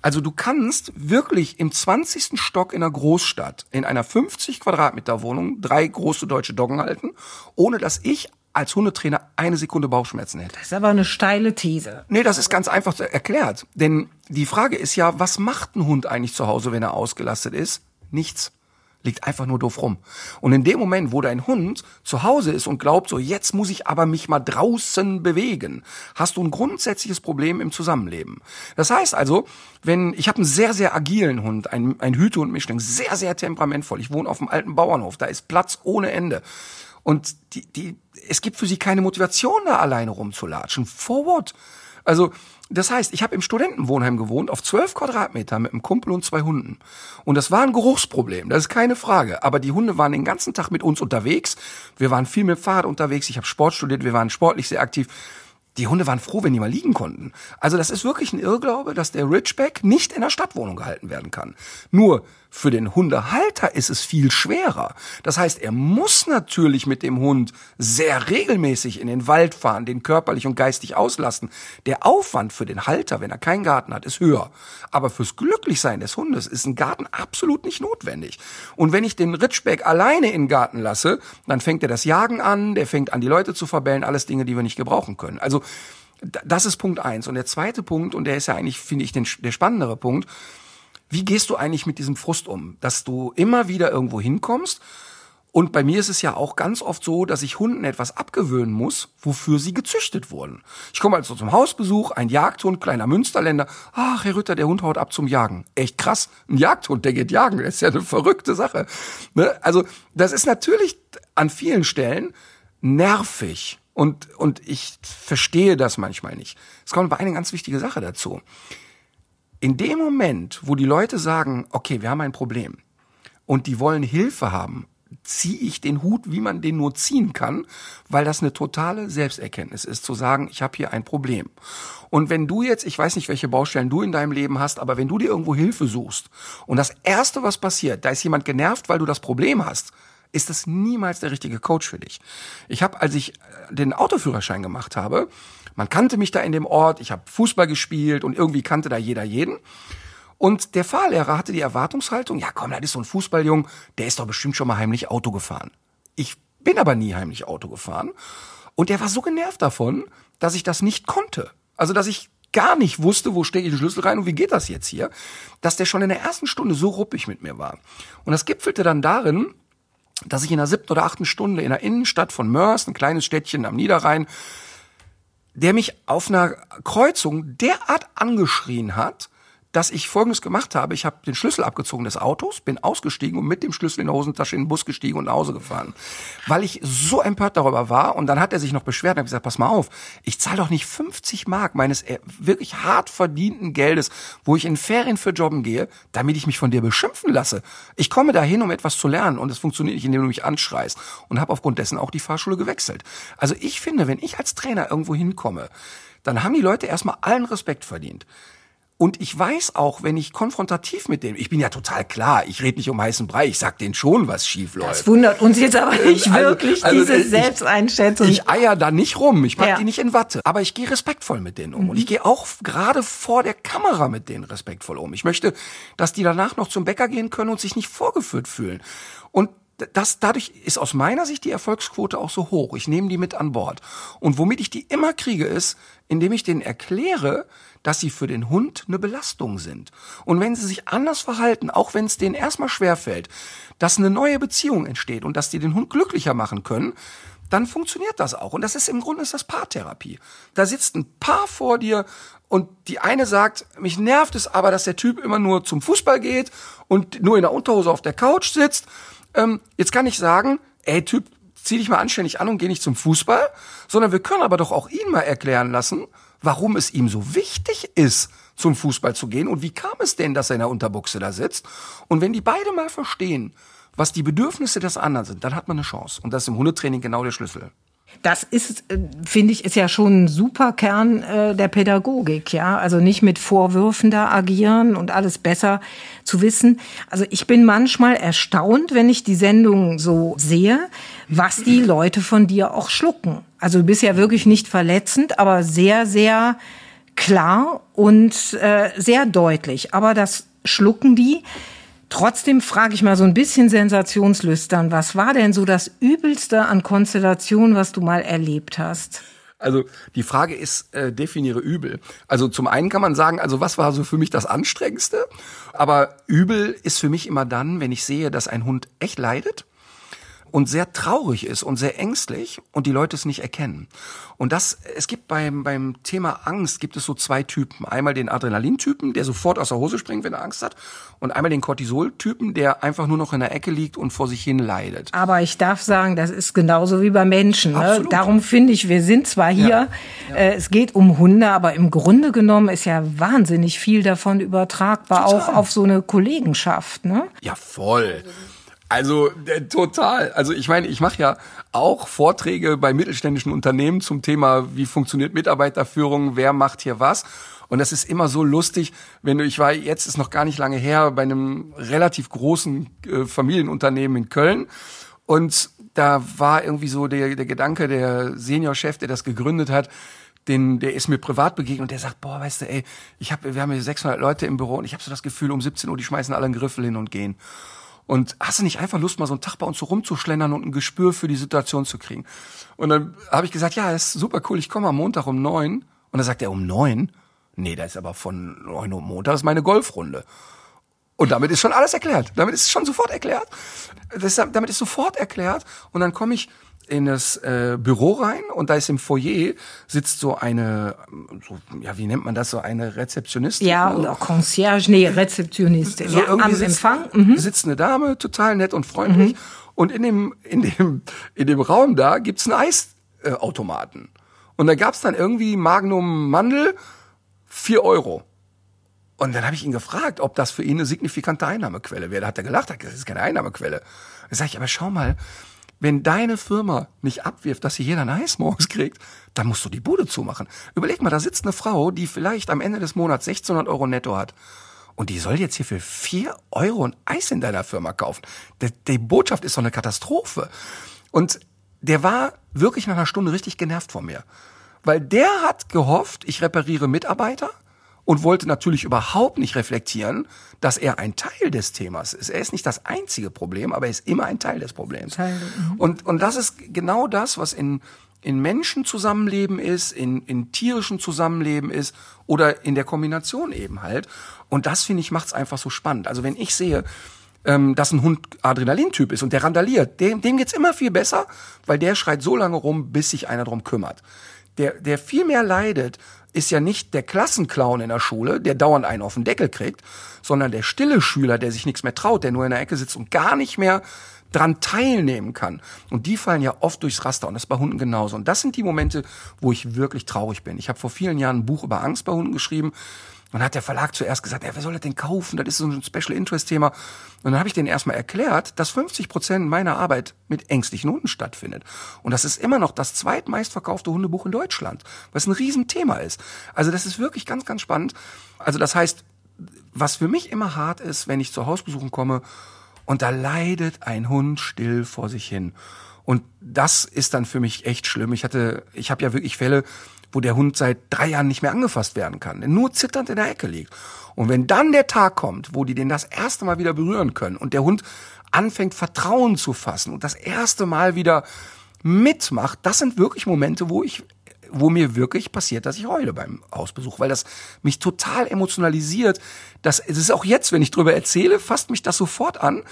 Also du kannst wirklich im 20. Stock in einer Großstadt, in einer 50 Quadratmeter Wohnung, drei große deutsche Doggen halten, ohne dass ich als Hundetrainer eine Sekunde Bauchschmerzen hätte. Das ist aber eine steile These. Nee, das ist ganz einfach erklärt. Denn die Frage ist ja, was macht ein Hund eigentlich zu Hause, wenn er ausgelastet ist? Nichts liegt einfach nur doof rum. Und in dem Moment, wo dein Hund zu Hause ist und glaubt, so jetzt muss ich aber mich mal draußen bewegen, hast du ein grundsätzliches Problem im Zusammenleben. Das heißt also, wenn ich habe einen sehr sehr agilen Hund, ein, ein Hütehund Mischling, sehr sehr temperamentvoll. Ich wohne auf einem alten Bauernhof, da ist Platz ohne Ende. Und die, die, es gibt für sie keine Motivation, da alleine rumzulatschen. Forward. Also das heißt, ich habe im Studentenwohnheim gewohnt, auf zwölf Quadratmeter mit einem Kumpel und zwei Hunden. Und das war ein Geruchsproblem, das ist keine Frage. Aber die Hunde waren den ganzen Tag mit uns unterwegs. Wir waren viel mit Fahrrad unterwegs. Ich habe Sport studiert, wir waren sportlich sehr aktiv die Hunde waren froh, wenn die mal liegen konnten. Also das ist wirklich ein Irrglaube, dass der Ridgeback nicht in der Stadtwohnung gehalten werden kann. Nur für den Hundehalter ist es viel schwerer. Das heißt, er muss natürlich mit dem Hund sehr regelmäßig in den Wald fahren, den körperlich und geistig auslasten. Der Aufwand für den Halter, wenn er keinen Garten hat, ist höher. Aber fürs Glücklichsein des Hundes ist ein Garten absolut nicht notwendig. Und wenn ich den Ridgeback alleine in den Garten lasse, dann fängt er das Jagen an, der fängt an, die Leute zu verbellen, alles Dinge, die wir nicht gebrauchen können. Also das ist Punkt eins. Und der zweite Punkt, und der ist ja eigentlich, finde ich, den, der spannendere Punkt, wie gehst du eigentlich mit diesem Frust um, dass du immer wieder irgendwo hinkommst? Und bei mir ist es ja auch ganz oft so, dass ich Hunden etwas abgewöhnen muss, wofür sie gezüchtet wurden. Ich komme also zum Hausbesuch, ein Jagdhund, kleiner Münsterländer. Ach, Herr Ritter, der Hund haut ab zum Jagen. Echt krass, ein Jagdhund, der geht jagen. Das ist ja eine verrückte Sache. Ne? Also das ist natürlich an vielen Stellen nervig. Und, und ich verstehe das manchmal nicht. Es kommt aber eine ganz wichtige Sache dazu. In dem Moment, wo die Leute sagen, okay, wir haben ein Problem und die wollen Hilfe haben, ziehe ich den Hut, wie man den nur ziehen kann, weil das eine totale Selbsterkenntnis ist, zu sagen, ich habe hier ein Problem. Und wenn du jetzt, ich weiß nicht, welche Baustellen du in deinem Leben hast, aber wenn du dir irgendwo Hilfe suchst und das Erste, was passiert, da ist jemand genervt, weil du das Problem hast, ist das niemals der richtige Coach für dich. Ich habe, als ich den Autoführerschein gemacht habe, man kannte mich da in dem Ort, ich habe Fußball gespielt und irgendwie kannte da jeder jeden. Und der Fahrlehrer hatte die Erwartungshaltung, ja komm, das ist so ein Fußballjung, der ist doch bestimmt schon mal heimlich Auto gefahren. Ich bin aber nie heimlich Auto gefahren. Und der war so genervt davon, dass ich das nicht konnte. Also, dass ich gar nicht wusste, wo stecke ich den Schlüssel rein und wie geht das jetzt hier, dass der schon in der ersten Stunde so ruppig mit mir war. Und das gipfelte dann darin, dass ich in der siebten oder achten Stunde in der Innenstadt von Mörs, ein kleines Städtchen am Niederrhein, der mich auf einer Kreuzung derart angeschrien hat, dass ich Folgendes gemacht habe. Ich habe den Schlüssel abgezogen des Autos, bin ausgestiegen und mit dem Schlüssel in der Hosentasche in den Bus gestiegen und nach Hause gefahren. Weil ich so empört darüber war. Und dann hat er sich noch beschwert und hat gesagt, pass mal auf, ich zahle doch nicht 50 Mark meines äh, wirklich hart verdienten Geldes, wo ich in Ferien für Jobben gehe, damit ich mich von dir beschimpfen lasse. Ich komme dahin, um etwas zu lernen und es funktioniert nicht, indem du mich anschreist. Und habe aufgrund dessen auch die Fahrschule gewechselt. Also ich finde, wenn ich als Trainer irgendwo hinkomme, dann haben die Leute erstmal allen Respekt verdient. Und ich weiß auch, wenn ich konfrontativ mit dem, ich bin ja total klar, ich rede nicht um heißen Brei, ich sag denen schon, was schief läuft. Das wundert uns jetzt aber nicht also, wirklich, also, diese ich, Selbsteinschätzung. Ich eier da nicht rum, ich pack ja. die nicht in Watte. Aber ich gehe respektvoll mit denen um. Mhm. Und ich gehe auch gerade vor der Kamera mit denen respektvoll um. Ich möchte, dass die danach noch zum Bäcker gehen können und sich nicht vorgeführt fühlen. Und das, dadurch ist aus meiner Sicht die Erfolgsquote auch so hoch. Ich nehme die mit an Bord. Und womit ich die immer kriege, ist, indem ich denen erkläre, dass sie für den Hund eine Belastung sind. Und wenn sie sich anders verhalten, auch wenn es denen erstmal schwerfällt, dass eine neue Beziehung entsteht und dass die den Hund glücklicher machen können, dann funktioniert das auch. Und das ist im Grunde ist das Paartherapie. Da sitzt ein Paar vor dir und die eine sagt, mich nervt es aber, dass der Typ immer nur zum Fußball geht und nur in der Unterhose auf der Couch sitzt. Ähm, jetzt kann ich sagen, ey Typ, zieh dich mal anständig an und geh nicht zum Fußball, sondern wir können aber doch auch ihn mal erklären lassen, warum es ihm so wichtig ist, zum Fußball zu gehen und wie kam es denn, dass er in der Unterbuchse da sitzt. Und wenn die beide mal verstehen, was die Bedürfnisse des anderen sind, dann hat man eine Chance. Und das ist im Hundetraining genau der Schlüssel. Das ist, äh, finde ich, ist ja schon ein super Kern äh, der Pädagogik, ja. Also nicht mit Vorwürfen da agieren und alles besser zu wissen. Also ich bin manchmal erstaunt, wenn ich die Sendung so sehe, was die Leute von dir auch schlucken. Also du bist ja wirklich nicht verletzend, aber sehr, sehr klar und äh, sehr deutlich. Aber das schlucken die. Trotzdem frage ich mal so ein bisschen sensationslüstern, was war denn so das Übelste an Konstellation, was du mal erlebt hast? Also die Frage ist, äh, definiere übel. Also zum einen kann man sagen, also was war so für mich das Anstrengendste? Aber übel ist für mich immer dann, wenn ich sehe, dass ein Hund echt leidet und sehr traurig ist und sehr ängstlich und die Leute es nicht erkennen. Und das, es gibt beim, beim Thema Angst gibt es so zwei Typen. Einmal den Adrenalintypen, der sofort aus der Hose springt, wenn er Angst hat. Und einmal den Cortisoltypen, der einfach nur noch in der Ecke liegt und vor sich hin leidet. Aber ich darf sagen, das ist genauso wie bei Menschen. Ne? Darum finde ich, wir sind zwar hier, ja. Ja. Äh, es geht um Hunde, aber im Grunde genommen ist ja wahnsinnig viel davon übertragbar, Total. auch auf so eine Kollegenschaft. Ne? Ja, voll. Also äh, total. Also ich meine, ich mache ja auch Vorträge bei mittelständischen Unternehmen zum Thema, wie funktioniert Mitarbeiterführung, wer macht hier was. Und das ist immer so lustig, wenn du, ich war jetzt ist noch gar nicht lange her bei einem relativ großen äh, Familienunternehmen in Köln und da war irgendwie so der, der Gedanke, der Seniorchef, der das gegründet hat, den, der ist mir privat begegnet und der sagt, boah, weißt du, ey, ich hab, wir haben hier 600 Leute im Büro und ich habe so das Gefühl, um 17 Uhr, die schmeißen alle einen Griffel hin und gehen. Und hast du nicht einfach Lust, mal so einen Tag bei uns so rumzuschlendern und ein Gespür für die Situation zu kriegen? Und dann habe ich gesagt, ja, ist super cool, ich komme am Montag um neun. Und dann sagt er, um neun? Nee, da ist aber von neun Uhr Montag, ist meine Golfrunde. Und damit ist schon alles erklärt. Damit ist schon sofort erklärt. Das, damit ist sofort erklärt. Und dann komme ich in das äh, Büro rein und da ist im Foyer sitzt so eine, so, ja, wie nennt man das, so eine Rezeptionistin? Ja, oder Concierge, nee, Rezeptionistin. So ja, am sitzt, Empfang. Mhm. Sitzt eine Dame, total nett und freundlich. Mhm. Und in dem, in dem, in dem Raum da gibt's einen Eisautomaten. Und da gab's dann irgendwie Magnum Mandel, vier Euro. Und dann habe ich ihn gefragt, ob das für ihn eine signifikante Einnahmequelle wäre. Da hat er gelacht, hat gesagt, das ist keine Einnahmequelle. Da sage ich, aber schau mal, wenn deine Firma nicht abwirft, dass sie jeder ein Eis morgens kriegt, dann musst du die Bude zumachen. Überleg mal, da sitzt eine Frau, die vielleicht am Ende des Monats 1600 Euro netto hat. Und die soll jetzt hier für vier Euro ein Eis in deiner Firma kaufen. Die, die Botschaft ist doch eine Katastrophe. Und der war wirklich nach einer Stunde richtig genervt von mir. Weil der hat gehofft, ich repariere Mitarbeiter und wollte natürlich überhaupt nicht reflektieren, dass er ein Teil des Themas ist. Er ist nicht das einzige Problem, aber er ist immer ein Teil des Problems. Teil, mhm. und, und das ist genau das, was in, in Menschen zusammenleben ist, in, in tierischen Zusammenleben ist oder in der Kombination eben halt. Und das, finde ich, macht es einfach so spannend. Also wenn ich sehe, ähm, dass ein Hund Adrenalintyp ist und der randaliert. Dem, dem geht's immer viel besser, weil der schreit so lange rum, bis sich einer drum kümmert. Der, der viel mehr leidet, ist ja nicht der Klassenclown in der Schule, der dauernd einen auf den Deckel kriegt, sondern der stille Schüler, der sich nichts mehr traut, der nur in der Ecke sitzt und gar nicht mehr dran teilnehmen kann. Und die fallen ja oft durchs Raster und das ist bei Hunden genauso. Und das sind die Momente, wo ich wirklich traurig bin. Ich habe vor vielen Jahren ein Buch über Angst bei Hunden geschrieben und hat der Verlag zuerst gesagt, ja, wer soll das denn kaufen? Das ist so ein Special Interest Thema. Und dann habe ich denen erstmal erklärt, dass 50 Prozent meiner Arbeit mit ängstlichen Hunden stattfindet. Und das ist immer noch das zweitmeistverkaufte Hundebuch in Deutschland, was ein Riesenthema ist. Also das ist wirklich ganz, ganz spannend. Also das heißt, was für mich immer hart ist, wenn ich zu Hausbesuchen komme und da leidet ein Hund still vor sich hin. Und das ist dann für mich echt schlimm. Ich hatte, ich habe ja wirklich Fälle, wo der Hund seit drei Jahren nicht mehr angefasst werden kann, nur zitternd in der Ecke liegt. Und wenn dann der Tag kommt, wo die den das erste Mal wieder berühren können und der Hund anfängt Vertrauen zu fassen und das erste Mal wieder mitmacht, das sind wirklich Momente, wo ich wo mir wirklich passiert, dass ich heule beim Hausbesuch, weil das mich total emotionalisiert. Das, es ist auch jetzt, wenn ich drüber erzähle, fasst mich das sofort an,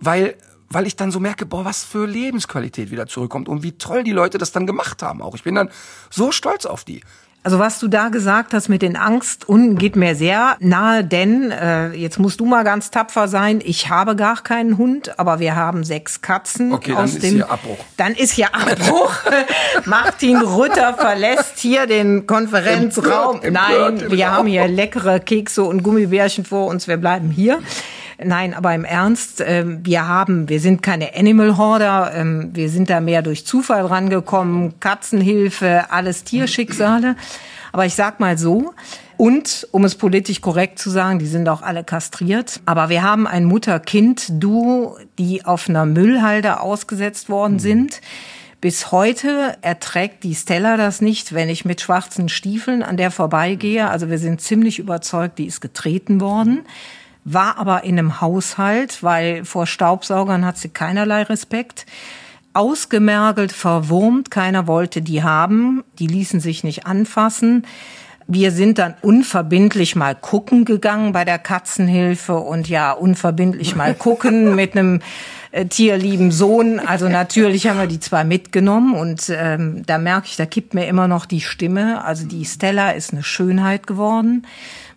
weil weil ich dann so merke, boah, was für Lebensqualität wieder zurückkommt und wie toll die Leute das dann gemacht haben auch. Ich bin dann so stolz auf die. Also was du da gesagt hast mit den Angst unten geht mir sehr nahe, denn äh, jetzt musst du mal ganz tapfer sein. Ich habe gar keinen Hund, aber wir haben sechs Katzen. Okay, dann ist dem, hier Abbruch. Dann ist hier Abbruch. Martin Rütter verlässt hier den Konferenzraum. Empört, empört, Nein, wir haben hier leckere Kekse und Gummibärchen vor uns. Wir bleiben hier. Nein, aber im Ernst, äh, wir haben, wir sind keine Animal Hoarder, ähm, wir sind da mehr durch Zufall rangekommen, Katzenhilfe, alles Tierschicksale. Aber ich sag mal so, und um es politisch korrekt zu sagen, die sind auch alle kastriert. Aber wir haben ein Mutter-Kind-Duo, die auf einer Müllhalde ausgesetzt worden mhm. sind. Bis heute erträgt die Stella das nicht, wenn ich mit schwarzen Stiefeln an der vorbeigehe. Also wir sind ziemlich überzeugt, die ist getreten worden war aber in einem Haushalt, weil vor Staubsaugern hat sie keinerlei Respekt. Ausgemergelt, verwurmt, keiner wollte die haben, die ließen sich nicht anfassen. Wir sind dann unverbindlich mal gucken gegangen bei der Katzenhilfe und ja, unverbindlich mal gucken mit einem tierlieben Sohn. Also natürlich haben wir die zwei mitgenommen und ähm, da merke ich, da kippt mir immer noch die Stimme. Also die Stella ist eine Schönheit geworden.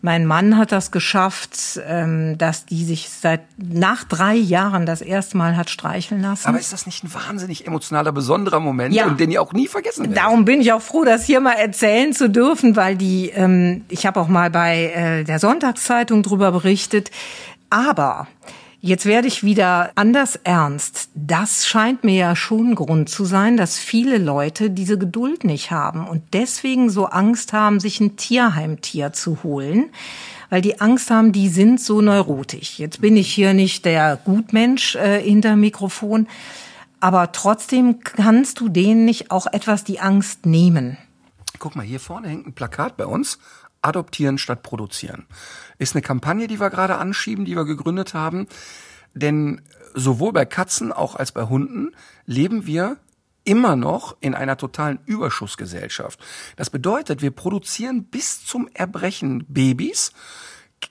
Mein Mann hat das geschafft, ähm, dass die sich seit nach drei Jahren das erste Mal hat streicheln lassen. Aber ist das nicht ein wahnsinnig emotionaler, besonderer Moment ja. und den ihr auch nie vergessen werdet? Darum bin ich auch froh, das hier mal erzählen zu dürfen, weil die, ähm, ich habe auch mal bei äh, der Sonntagszeitung drüber berichtet. Aber Jetzt werde ich wieder anders ernst. Das scheint mir ja schon Grund zu sein, dass viele Leute diese Geduld nicht haben und deswegen so Angst haben, sich ein Tierheimtier zu holen, weil die Angst haben, die sind so neurotisch. Jetzt bin ich hier nicht der Gutmensch äh, hinter Mikrofon, aber trotzdem kannst du denen nicht auch etwas die Angst nehmen. Guck mal, hier vorne hängt ein Plakat bei uns. Adoptieren statt produzieren. Ist eine Kampagne, die wir gerade anschieben, die wir gegründet haben. Denn sowohl bei Katzen auch als bei Hunden leben wir immer noch in einer totalen Überschussgesellschaft. Das bedeutet, wir produzieren bis zum Erbrechen Babys,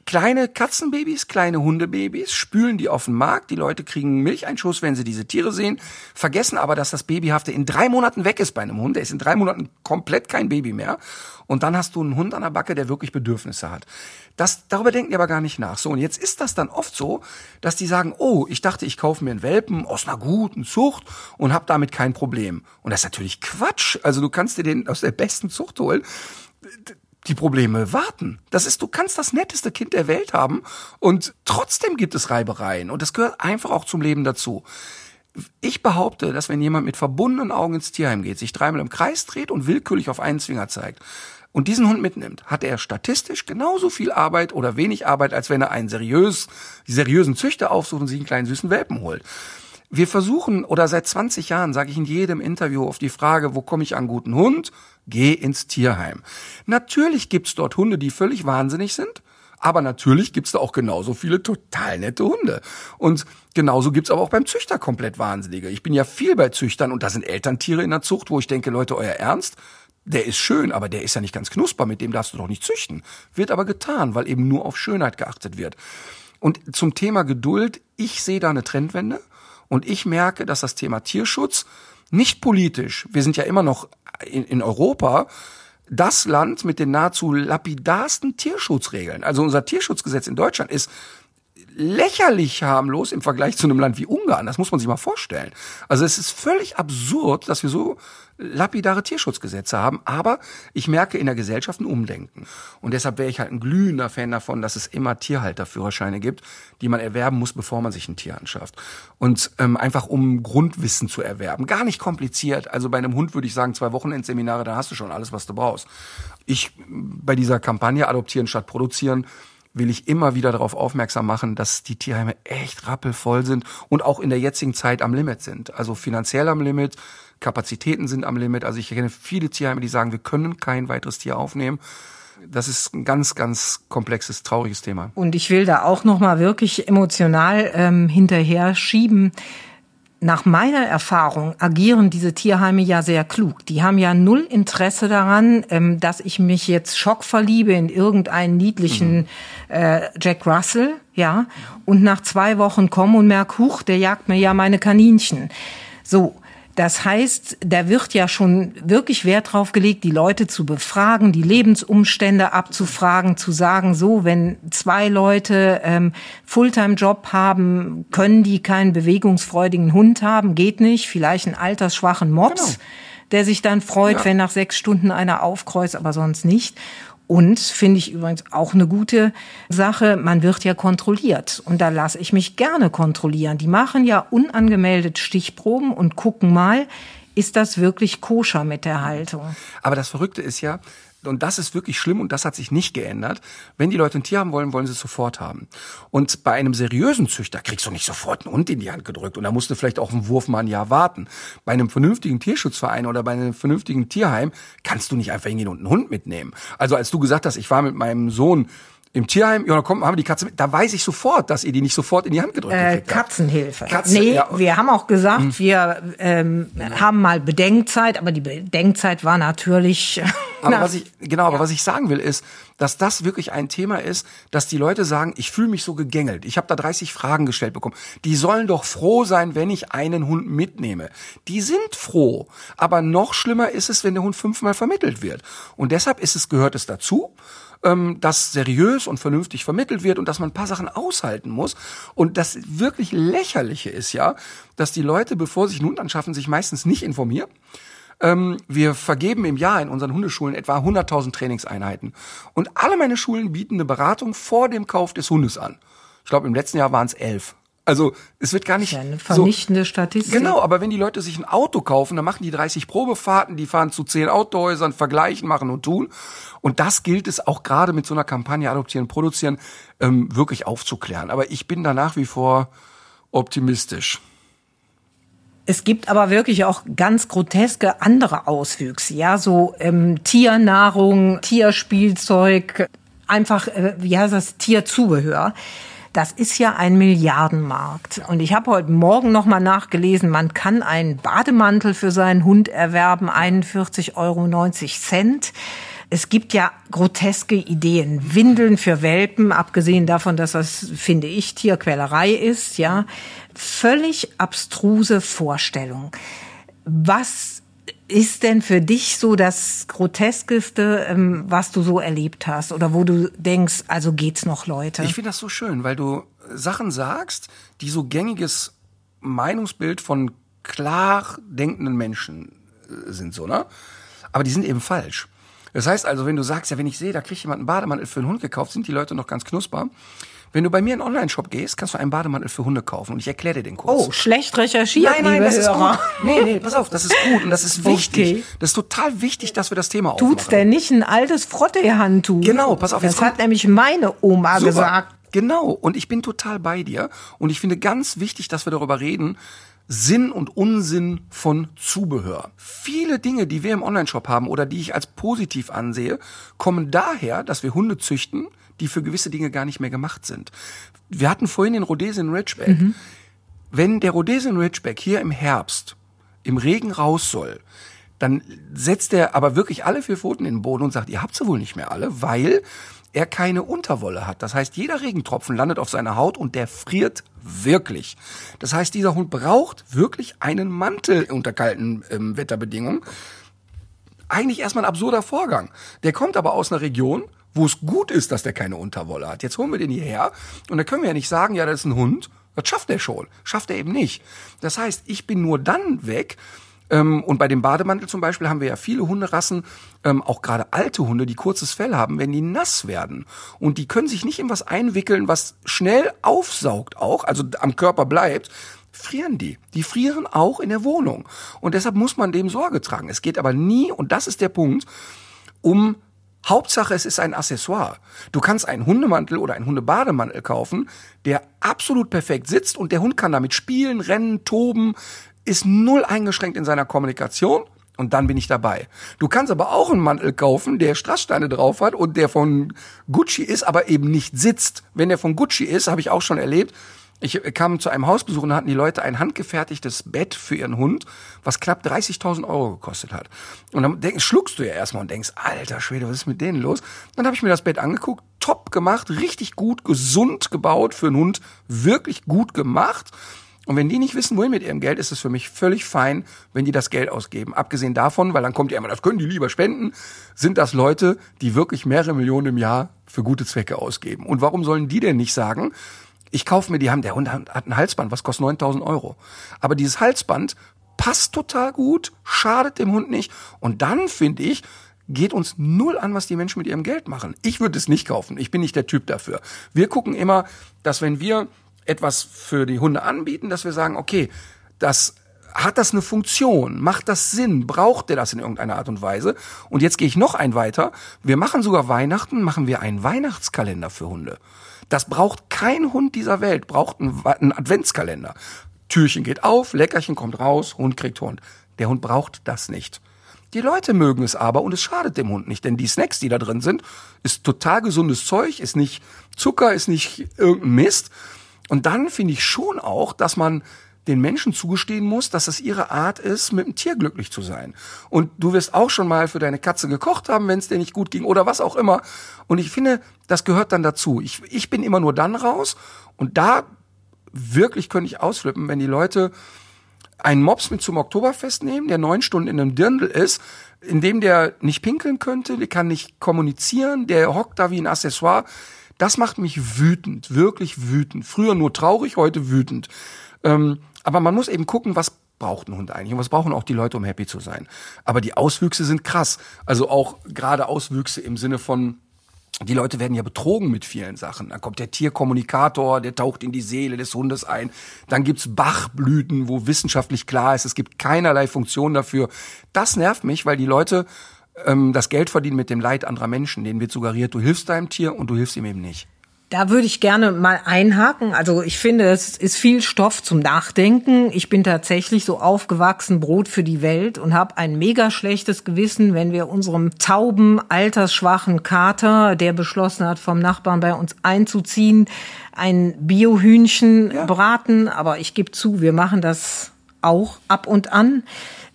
kleine Katzenbabys, kleine Hundebabys, spülen die auf den Markt. Die Leute kriegen Milcheinschuss, wenn sie diese Tiere sehen, vergessen aber, dass das Babyhafte in drei Monaten weg ist bei einem Hund. Der ist in drei Monaten komplett kein Baby mehr. Und dann hast du einen Hund an der Backe, der wirklich Bedürfnisse hat. Das, darüber denken die aber gar nicht nach. So, und jetzt ist das dann oft so, dass die sagen, oh, ich dachte, ich kaufe mir einen Welpen aus einer guten Zucht und habe damit kein Problem. Und das ist natürlich Quatsch. Also du kannst dir den aus der besten Zucht holen die Probleme warten. Das ist, du kannst das netteste Kind der Welt haben und trotzdem gibt es Reibereien und das gehört einfach auch zum Leben dazu. Ich behaupte, dass wenn jemand mit verbundenen Augen ins Tierheim geht, sich dreimal im Kreis dreht und willkürlich auf einen Zwinger zeigt und diesen Hund mitnimmt, hat er statistisch genauso viel Arbeit oder wenig Arbeit, als wenn er einen seriös, seriösen Züchter aufsucht und sich einen kleinen süßen Welpen holt. Wir versuchen, oder seit 20 Jahren sage ich in jedem Interview auf die Frage, wo komme ich an guten Hund? Geh ins Tierheim. Natürlich gibt's dort Hunde, die völlig wahnsinnig sind. Aber natürlich gibt's da auch genauso viele total nette Hunde. Und genauso gibt's aber auch beim Züchter komplett Wahnsinnige. Ich bin ja viel bei Züchtern und da sind Elterntiere in der Zucht, wo ich denke, Leute, euer Ernst? Der ist schön, aber der ist ja nicht ganz knusper, mit dem darfst du doch nicht züchten. Wird aber getan, weil eben nur auf Schönheit geachtet wird. Und zum Thema Geduld, ich sehe da eine Trendwende und ich merke, dass das Thema Tierschutz nicht politisch, wir sind ja immer noch in, in Europa, das Land mit den nahezu lapidarsten Tierschutzregeln. Also unser Tierschutzgesetz in Deutschland ist lächerlich harmlos im Vergleich zu einem Land wie Ungarn. Das muss man sich mal vorstellen. Also es ist völlig absurd, dass wir so lapidare Tierschutzgesetze haben, aber ich merke in der Gesellschaft ein Umdenken. Und deshalb wäre ich halt ein glühender Fan davon, dass es immer Tierhalterführerscheine gibt, die man erwerben muss, bevor man sich ein Tier anschafft. Und ähm, einfach um Grundwissen zu erwerben. Gar nicht kompliziert. Also bei einem Hund würde ich sagen, zwei Wochenendseminare, da hast du schon alles, was du brauchst. Ich bei dieser Kampagne Adoptieren statt Produzieren will ich immer wieder darauf aufmerksam machen, dass die Tierheime echt rappelvoll sind und auch in der jetzigen Zeit am Limit sind. Also finanziell am Limit, Kapazitäten sind am Limit. Also ich kenne viele Tierheime, die sagen, wir können kein weiteres Tier aufnehmen. Das ist ein ganz, ganz komplexes, trauriges Thema. Und ich will da auch noch mal wirklich emotional ähm, hinterher schieben. Nach meiner Erfahrung agieren diese Tierheime ja sehr klug. Die haben ja null Interesse daran, ähm, dass ich mich jetzt schockverliebe in irgendeinen niedlichen äh, Jack Russell, ja, und nach zwei Wochen komme und merke, huch, der jagt mir ja meine Kaninchen. So, das heißt, da wird ja schon wirklich Wert drauf gelegt, die Leute zu befragen, die Lebensumstände abzufragen, zu sagen, so, wenn zwei Leute ähm, Fulltime-Job haben, können die keinen bewegungsfreudigen Hund haben, geht nicht, vielleicht einen altersschwachen Mops. Genau der sich dann freut, ja. wenn nach sechs Stunden einer aufkreuzt, aber sonst nicht. Und finde ich übrigens auch eine gute Sache, man wird ja kontrolliert. Und da lasse ich mich gerne kontrollieren. Die machen ja unangemeldet Stichproben und gucken mal, ist das wirklich koscher mit der Haltung. Aber das Verrückte ist ja, und das ist wirklich schlimm und das hat sich nicht geändert. Wenn die Leute ein Tier haben wollen, wollen sie es sofort haben. Und bei einem seriösen Züchter kriegst du nicht sofort einen Hund in die Hand gedrückt und da musst du vielleicht auch einen Wurf mal ein Jahr warten. Bei einem vernünftigen Tierschutzverein oder bei einem vernünftigen Tierheim kannst du nicht einfach hingehen und einen Hund mitnehmen. Also als du gesagt hast, ich war mit meinem Sohn im Tierheim, ja, kommt, haben wir die Katze mit. Da weiß ich sofort, dass ihr die nicht sofort in die Hand gedrückt äh, Katzenhilfe. Katze, nee, ja. wir haben auch gesagt, hm. wir ähm, ja. haben mal Bedenkzeit, aber die Bedenkzeit war natürlich. aber was ich, genau, ja. aber was ich sagen will, ist, dass das wirklich ein Thema ist, dass die Leute sagen, ich fühle mich so gegängelt. Ich habe da 30 Fragen gestellt bekommen. Die sollen doch froh sein, wenn ich einen Hund mitnehme. Die sind froh. Aber noch schlimmer ist es, wenn der Hund fünfmal vermittelt wird. Und deshalb ist es, gehört es dazu ähm, dass seriös und vernünftig vermittelt wird und dass man ein paar Sachen aushalten muss. Und das wirklich lächerliche ist ja, dass die Leute, bevor sie sich einen Hund anschaffen, sich meistens nicht informieren. Ähm, wir vergeben im Jahr in unseren Hundeschulen etwa 100.000 Trainingseinheiten. Und alle meine Schulen bieten eine Beratung vor dem Kauf des Hundes an. Ich glaube, im letzten Jahr waren es elf. Also es wird gar nicht ja eine vernichtende so, Statistik. Genau, aber wenn die Leute sich ein Auto kaufen, dann machen die 30 Probefahrten, die fahren zu 10 Autohäusern, vergleichen, machen und tun. Und das gilt es auch gerade mit so einer Kampagne Adoptieren, Produzieren ähm, wirklich aufzuklären. Aber ich bin da nach wie vor optimistisch. Es gibt aber wirklich auch ganz groteske andere Auswüchse, ja, so ähm, Tiernahrung, Tierspielzeug, einfach, äh, wie heißt das, Tierzubehör. Das ist ja ein Milliardenmarkt. Und ich habe heute Morgen noch mal nachgelesen, man kann einen Bademantel für seinen Hund erwerben, 41,90 Euro. Es gibt ja groteske Ideen. Windeln für Welpen, abgesehen davon, dass das, finde ich, Tierquälerei ist, ja. Völlig abstruse Vorstellung. Was ist denn für dich so das Groteskeste, ähm, was du so erlebt hast oder wo du denkst, also geht's noch, Leute? Ich finde das so schön, weil du Sachen sagst, die so gängiges Meinungsbild von klar denkenden Menschen äh, sind, so, ne? Aber die sind eben falsch. Das heißt also, wenn du sagst, ja, wenn ich sehe, da kriegt jemand einen Bademantel für einen Hund gekauft, sind die Leute noch ganz knusper. Wenn du bei mir in einen Online-Shop gehst, kannst du einen Bademantel für Hunde kaufen und ich erkläre dir den Kurs. Oh, schlecht recherchiert, Nein, nein, das Hörer. ist gut. Nee, nee, pass auf, das ist gut und das ist wichtig. Okay. Das ist total wichtig, dass wir das Thema aufmachen. Tut's denn nicht ein altes Frottee-Handtuch? Genau, pass auf. Das hat nämlich meine Oma Super. gesagt. Genau, und ich bin total bei dir und ich finde ganz wichtig, dass wir darüber reden, Sinn und Unsinn von Zubehör. Viele Dinge, die wir im Onlineshop haben oder die ich als positiv ansehe, kommen daher, dass wir Hunde züchten, die für gewisse Dinge gar nicht mehr gemacht sind. Wir hatten vorhin den Rhodesian Ridgeback. Mhm. Wenn der Rhodesian Ridgeback hier im Herbst im Regen raus soll, dann setzt er aber wirklich alle vier Pfoten in den Boden und sagt, ihr habt sie wohl nicht mehr alle, weil er keine Unterwolle hat. Das heißt, jeder Regentropfen landet auf seiner Haut und der friert wirklich. Das heißt, dieser Hund braucht wirklich einen Mantel unter kalten ähm, Wetterbedingungen. Eigentlich erstmal ein absurder Vorgang. Der kommt aber aus einer Region, wo es gut ist, dass der keine Unterwolle hat. Jetzt holen wir den hierher und da können wir ja nicht sagen, ja, das ist ein Hund. Das schafft er schon. Schafft er eben nicht. Das heißt, ich bin nur dann weg, ähm, und bei dem Bademantel zum Beispiel haben wir ja viele Hunderassen, ähm, auch gerade alte Hunde, die kurzes Fell haben, wenn die nass werden. Und die können sich nicht in was einwickeln, was schnell aufsaugt auch, also am Körper bleibt, frieren die. Die frieren auch in der Wohnung. Und deshalb muss man dem Sorge tragen. Es geht aber nie, und das ist der Punkt, um Hauptsache, es ist ein Accessoire. Du kannst einen Hundemantel oder einen Hundebademantel kaufen, der absolut perfekt sitzt und der Hund kann damit spielen, rennen, toben, ist null eingeschränkt in seiner Kommunikation und dann bin ich dabei. Du kannst aber auch einen Mantel kaufen, der Strasssteine drauf hat und der von Gucci ist, aber eben nicht sitzt. Wenn der von Gucci ist, habe ich auch schon erlebt, ich kam zu einem Hausbesuch und hatten die Leute ein handgefertigtes Bett für ihren Hund, was knapp 30.000 Euro gekostet hat. Und dann denk, schluckst du ja erstmal und denkst, alter Schwede, was ist mit denen los? Dann habe ich mir das Bett angeguckt, top gemacht, richtig gut, gesund gebaut für einen Hund, wirklich gut gemacht. Und wenn die nicht wissen, wohin mit ihrem Geld, ist es für mich völlig fein, wenn die das Geld ausgeben. Abgesehen davon, weil dann kommt ja immer, das können die lieber spenden, sind das Leute, die wirklich mehrere Millionen im Jahr für gute Zwecke ausgeben. Und warum sollen die denn nicht sagen, ich kaufe mir die haben, der Hund hat ein Halsband, was kostet 9000 Euro. Aber dieses Halsband passt total gut, schadet dem Hund nicht. Und dann finde ich, geht uns null an, was die Menschen mit ihrem Geld machen. Ich würde es nicht kaufen. Ich bin nicht der Typ dafür. Wir gucken immer, dass wenn wir etwas für die Hunde anbieten, dass wir sagen, okay, das hat das eine Funktion? Macht das Sinn? Braucht der das in irgendeiner Art und Weise? Und jetzt gehe ich noch ein weiter. Wir machen sogar Weihnachten, machen wir einen Weihnachtskalender für Hunde. Das braucht kein Hund dieser Welt, braucht einen, Adventskalender. Türchen geht auf, Leckerchen kommt raus, Hund kriegt Hund. Der Hund braucht das nicht. Die Leute mögen es aber und es schadet dem Hund nicht, denn die Snacks, die da drin sind, ist total gesundes Zeug, ist nicht Zucker, ist nicht irgendein Mist und dann finde ich schon auch, dass man den Menschen zugestehen muss, dass es ihre Art ist, mit dem Tier glücklich zu sein. Und du wirst auch schon mal für deine Katze gekocht haben, wenn es dir nicht gut ging oder was auch immer. Und ich finde, das gehört dann dazu. Ich, ich bin immer nur dann raus und da wirklich könnte ich ausflippen, wenn die Leute einen Mops mit zum Oktoberfest nehmen, der neun Stunden in einem Dirndl ist, in dem der nicht pinkeln könnte, der kann nicht kommunizieren, der hockt da wie ein Accessoire. Das macht mich wütend, wirklich wütend. Früher nur traurig, heute wütend. Ähm, aber man muss eben gucken, was braucht ein Hund eigentlich und was brauchen auch die Leute, um happy zu sein. Aber die Auswüchse sind krass. Also auch gerade Auswüchse im Sinne von die Leute werden ja betrogen mit vielen Sachen. Dann kommt der Tierkommunikator, der taucht in die Seele des Hundes ein. Dann gibt's Bachblüten, wo wissenschaftlich klar ist, es gibt keinerlei Funktion dafür. Das nervt mich, weil die Leute ähm, das Geld verdienen mit dem Leid anderer Menschen. Denen wird suggeriert, du hilfst deinem Tier und du hilfst ihm eben nicht. Da würde ich gerne mal einhaken. Also ich finde, es ist viel Stoff zum Nachdenken. Ich bin tatsächlich so aufgewachsen, Brot für die Welt und habe ein mega schlechtes Gewissen, wenn wir unserem tauben, altersschwachen Kater, der beschlossen hat, vom Nachbarn bei uns einzuziehen, ein Biohühnchen ja. braten. Aber ich gebe zu, wir machen das auch ab und an.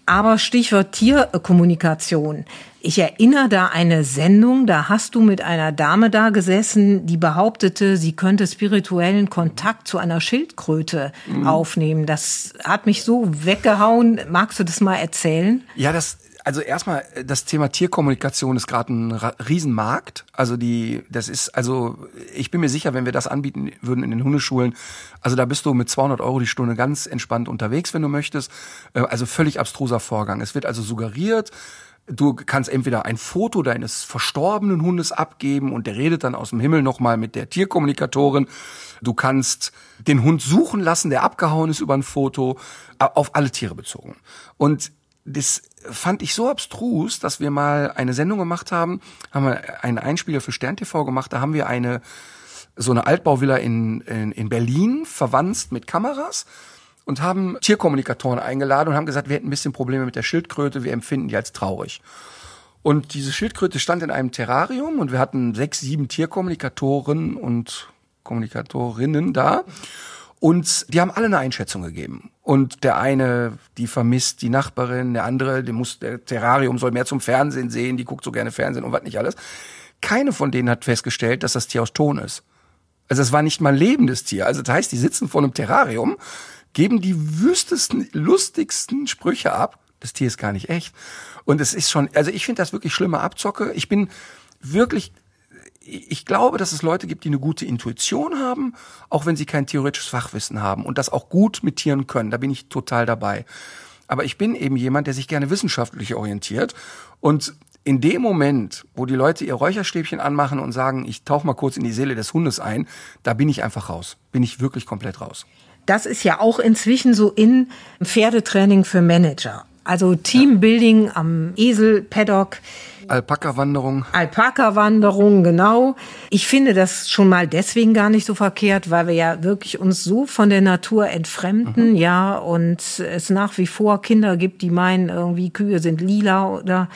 Aber Stichwort Tierkommunikation. Ich erinnere da eine Sendung, da hast du mit einer Dame da gesessen, die behauptete, sie könnte spirituellen Kontakt zu einer Schildkröte mhm. aufnehmen. Das hat mich so weggehauen. Magst du das mal erzählen? Ja, das also erstmal, das Thema Tierkommunikation ist gerade ein Riesenmarkt. Also die, das ist, also ich bin mir sicher, wenn wir das anbieten würden in den Hundeschulen, also da bist du mit 200 Euro die Stunde ganz entspannt unterwegs, wenn du möchtest. Äh, also völlig abstruser Vorgang. Es wird also suggeriert, Du kannst entweder ein Foto deines verstorbenen Hundes abgeben und der redet dann aus dem Himmel nochmal mit der Tierkommunikatorin. Du kannst den Hund suchen lassen, der abgehauen ist über ein Foto, auf alle Tiere bezogen. Und das fand ich so abstrus, dass wir mal eine Sendung gemacht haben, haben wir einen Einspieler für Stern TV gemacht, da haben wir eine so eine Altbauvilla in, in, in Berlin verwandt mit Kameras und haben Tierkommunikatoren eingeladen und haben gesagt, wir hätten ein bisschen Probleme mit der Schildkröte, wir empfinden die als traurig. Und diese Schildkröte stand in einem Terrarium und wir hatten sechs, sieben Tierkommunikatoren und Kommunikatorinnen da. Und die haben alle eine Einschätzung gegeben. Und der eine, die vermisst die Nachbarin, der andere, der muss, der Terrarium soll mehr zum Fernsehen sehen, die guckt so gerne Fernsehen und was nicht alles. keine von denen hat festgestellt, dass das Tier aus Ton ist. Also es war nicht mal ein lebendes Tier. Also das heißt, die sitzen vor einem Terrarium, geben die wüstesten, lustigsten Sprüche ab. Das Tier ist gar nicht echt. Und es ist schon, also ich finde das wirklich schlimme Abzocke. Ich bin wirklich, ich glaube, dass es Leute gibt, die eine gute Intuition haben, auch wenn sie kein theoretisches Fachwissen haben und das auch gut mit Tieren können. Da bin ich total dabei. Aber ich bin eben jemand, der sich gerne wissenschaftlich orientiert und in dem Moment, wo die Leute ihr Räucherstäbchen anmachen und sagen, ich tauche mal kurz in die Seele des Hundes ein, da bin ich einfach raus. Bin ich wirklich komplett raus. Das ist ja auch inzwischen so in Pferdetraining für Manager. Also Teambuilding am Esel, Paddock. Alpaka-Wanderung. Alpaka-Wanderung, genau. Ich finde das schon mal deswegen gar nicht so verkehrt, weil wir ja wirklich uns so von der Natur entfremden, mhm. ja, und es nach wie vor Kinder gibt, die meinen, irgendwie Kühe sind lila oder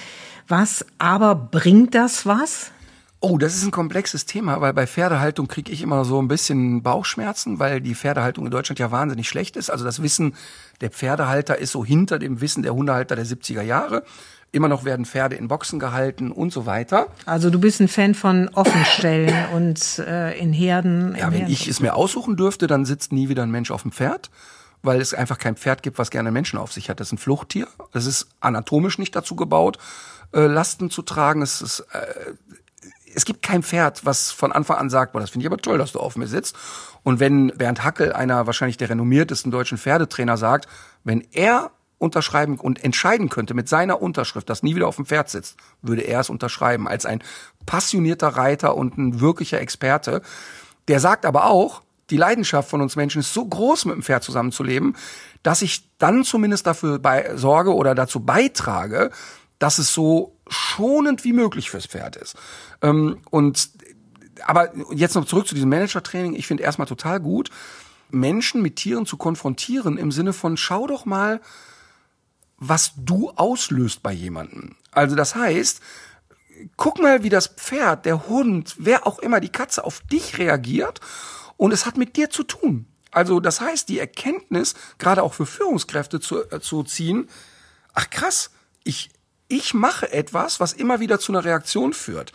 was. Aber bringt das was? Oh, das ist ein komplexes Thema, weil bei Pferdehaltung kriege ich immer so ein bisschen Bauchschmerzen, weil die Pferdehaltung in Deutschland ja wahnsinnig schlecht ist. Also das Wissen der Pferdehalter ist so hinter dem Wissen der Hundehalter der 70er Jahre. Immer noch werden Pferde in Boxen gehalten und so weiter. Also du bist ein Fan von Offenstellen und äh, in Herden. Ja, wenn Herden. ich es mir aussuchen dürfte, dann sitzt nie wieder ein Mensch auf dem Pferd, weil es einfach kein Pferd gibt, was gerne Menschen auf sich hat. Das ist ein Fluchttier. Das ist anatomisch nicht dazu gebaut, äh, Lasten zu tragen. Es ist äh, es gibt kein Pferd, was von Anfang an sagt, boah, das finde ich aber toll, dass du auf mir sitzt. Und wenn Bernd Hackel, einer wahrscheinlich der renommiertesten deutschen Pferdetrainer, sagt, wenn er unterschreiben und entscheiden könnte mit seiner Unterschrift, dass nie wieder auf dem Pferd sitzt, würde er es unterschreiben als ein passionierter Reiter und ein wirklicher Experte. Der sagt aber auch, die Leidenschaft von uns Menschen ist so groß, mit dem Pferd zusammenzuleben, dass ich dann zumindest dafür bei, sorge oder dazu beitrage, dass es so schonend wie möglich fürs Pferd ist. Ähm, und aber jetzt noch zurück zu diesem Manager-Training. Ich finde erstmal total gut, Menschen mit Tieren zu konfrontieren im Sinne von schau doch mal, was du auslöst bei jemandem. Also das heißt, guck mal, wie das Pferd, der Hund, wer auch immer, die Katze auf dich reagiert und es hat mit dir zu tun. Also das heißt, die Erkenntnis, gerade auch für Führungskräfte zu, äh, zu ziehen, ach krass, ich, ich mache etwas, was immer wieder zu einer Reaktion führt.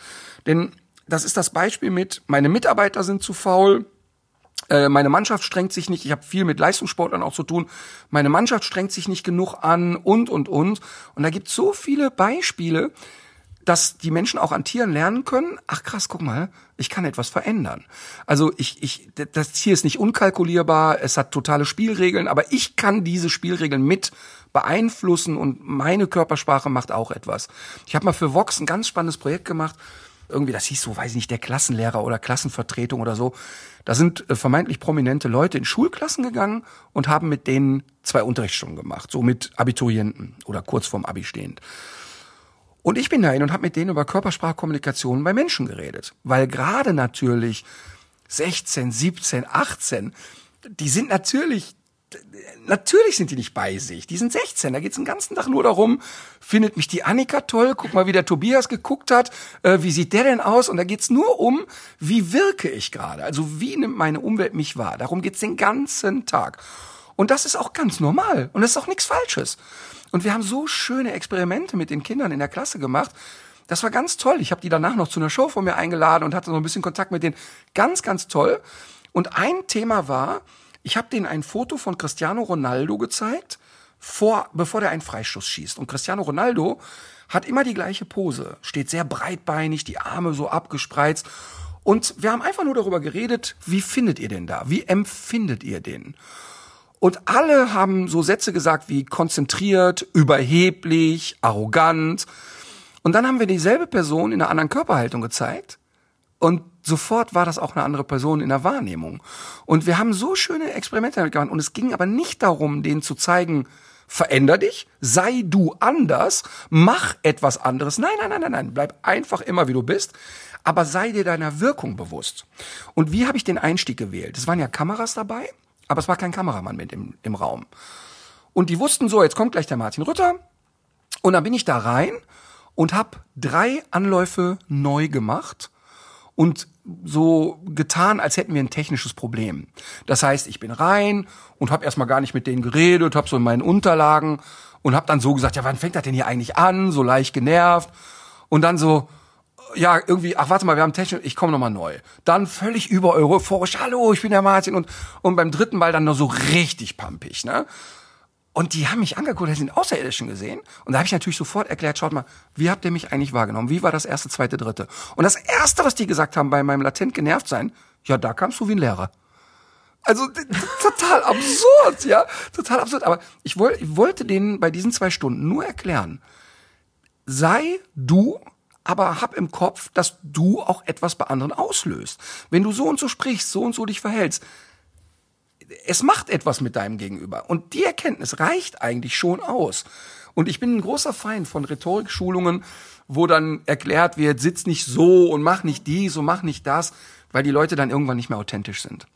Denn das ist das Beispiel mit, meine Mitarbeiter sind zu faul, äh, meine Mannschaft strengt sich nicht, ich habe viel mit Leistungssportlern auch zu tun, meine Mannschaft strengt sich nicht genug an und, und, und. Und da gibt es so viele Beispiele, dass die Menschen auch an Tieren lernen können, ach krass, guck mal, ich kann etwas verändern. Also ich, ich, das Tier ist nicht unkalkulierbar, es hat totale Spielregeln, aber ich kann diese Spielregeln mit beeinflussen und meine Körpersprache macht auch etwas. Ich habe mal für Vox ein ganz spannendes Projekt gemacht. Irgendwie, das hieß so, weiß ich nicht, der Klassenlehrer oder Klassenvertretung oder so. Da sind äh, vermeintlich prominente Leute in Schulklassen gegangen und haben mit denen zwei Unterrichtsstunden gemacht, so mit Abiturienten oder kurz vorm Abi stehend. Und ich bin dahin und habe mit denen über Körpersprachkommunikation bei Menschen geredet, weil gerade natürlich 16, 17, 18, die sind natürlich natürlich sind die nicht bei sich. Die sind 16. Da geht's den ganzen Tag nur darum, findet mich die Annika toll, guck mal, wie der Tobias geguckt hat, äh, wie sieht der denn aus? Und da geht's nur um, wie wirke ich gerade? Also wie nimmt meine Umwelt mich wahr? Darum geht's den ganzen Tag. Und das ist auch ganz normal. Und das ist auch nichts Falsches. Und wir haben so schöne Experimente mit den Kindern in der Klasse gemacht. Das war ganz toll. Ich habe die danach noch zu einer Show von mir eingeladen und hatte so ein bisschen Kontakt mit denen. Ganz, ganz toll. Und ein Thema war, ich habe denen ein Foto von Cristiano Ronaldo gezeigt, vor, bevor der einen Freistoß schießt. Und Cristiano Ronaldo hat immer die gleiche Pose, steht sehr breitbeinig, die Arme so abgespreizt. Und wir haben einfach nur darüber geredet, wie findet ihr den da? Wie empfindet ihr den? Und alle haben so Sätze gesagt wie konzentriert, überheblich, arrogant. Und dann haben wir dieselbe Person in einer anderen Körperhaltung gezeigt. Und sofort war das auch eine andere Person in der Wahrnehmung. Und wir haben so schöne Experimente damit gemacht. Und es ging aber nicht darum, denen zu zeigen, veränder dich, sei du anders, mach etwas anderes. Nein, nein, nein, nein, nein, bleib einfach immer wie du bist, aber sei dir deiner Wirkung bewusst. Und wie habe ich den Einstieg gewählt? Es waren ja Kameras dabei, aber es war kein Kameramann mit im, im Raum. Und die wussten so, jetzt kommt gleich der Martin Rütter. Und dann bin ich da rein und habe drei Anläufe neu gemacht und so getan, als hätten wir ein technisches Problem. Das heißt, ich bin rein und habe erstmal gar nicht mit denen geredet, habe so in meinen Unterlagen und habe dann so gesagt, ja, wann fängt das denn hier eigentlich an? So leicht genervt und dann so ja, irgendwie, ach warte mal, wir haben Technik, ich komme nochmal neu. Dann völlig über euphorisch, hallo, ich bin der Martin und, und beim dritten Mal dann nur so richtig pampig, ne? Und die haben mich angeguckt, die sind Außerirdischen gesehen. Und da habe ich natürlich sofort erklärt, schaut mal, wie habt ihr mich eigentlich wahrgenommen? Wie war das erste, zweite, dritte? Und das erste, was die gesagt haben bei meinem latent genervt sein, ja, da kamst du wie ein Lehrer. Also total absurd, ja, total absurd. Aber ich, woll, ich wollte denen bei diesen zwei Stunden nur erklären, sei du, aber hab im Kopf, dass du auch etwas bei anderen auslöst. Wenn du so und so sprichst, so und so dich verhältst, es macht etwas mit deinem Gegenüber. Und die Erkenntnis reicht eigentlich schon aus. Und ich bin ein großer Feind von Rhetorikschulungen, wo dann erklärt wird, sitz nicht so und mach nicht dies und mach nicht das, weil die Leute dann irgendwann nicht mehr authentisch sind.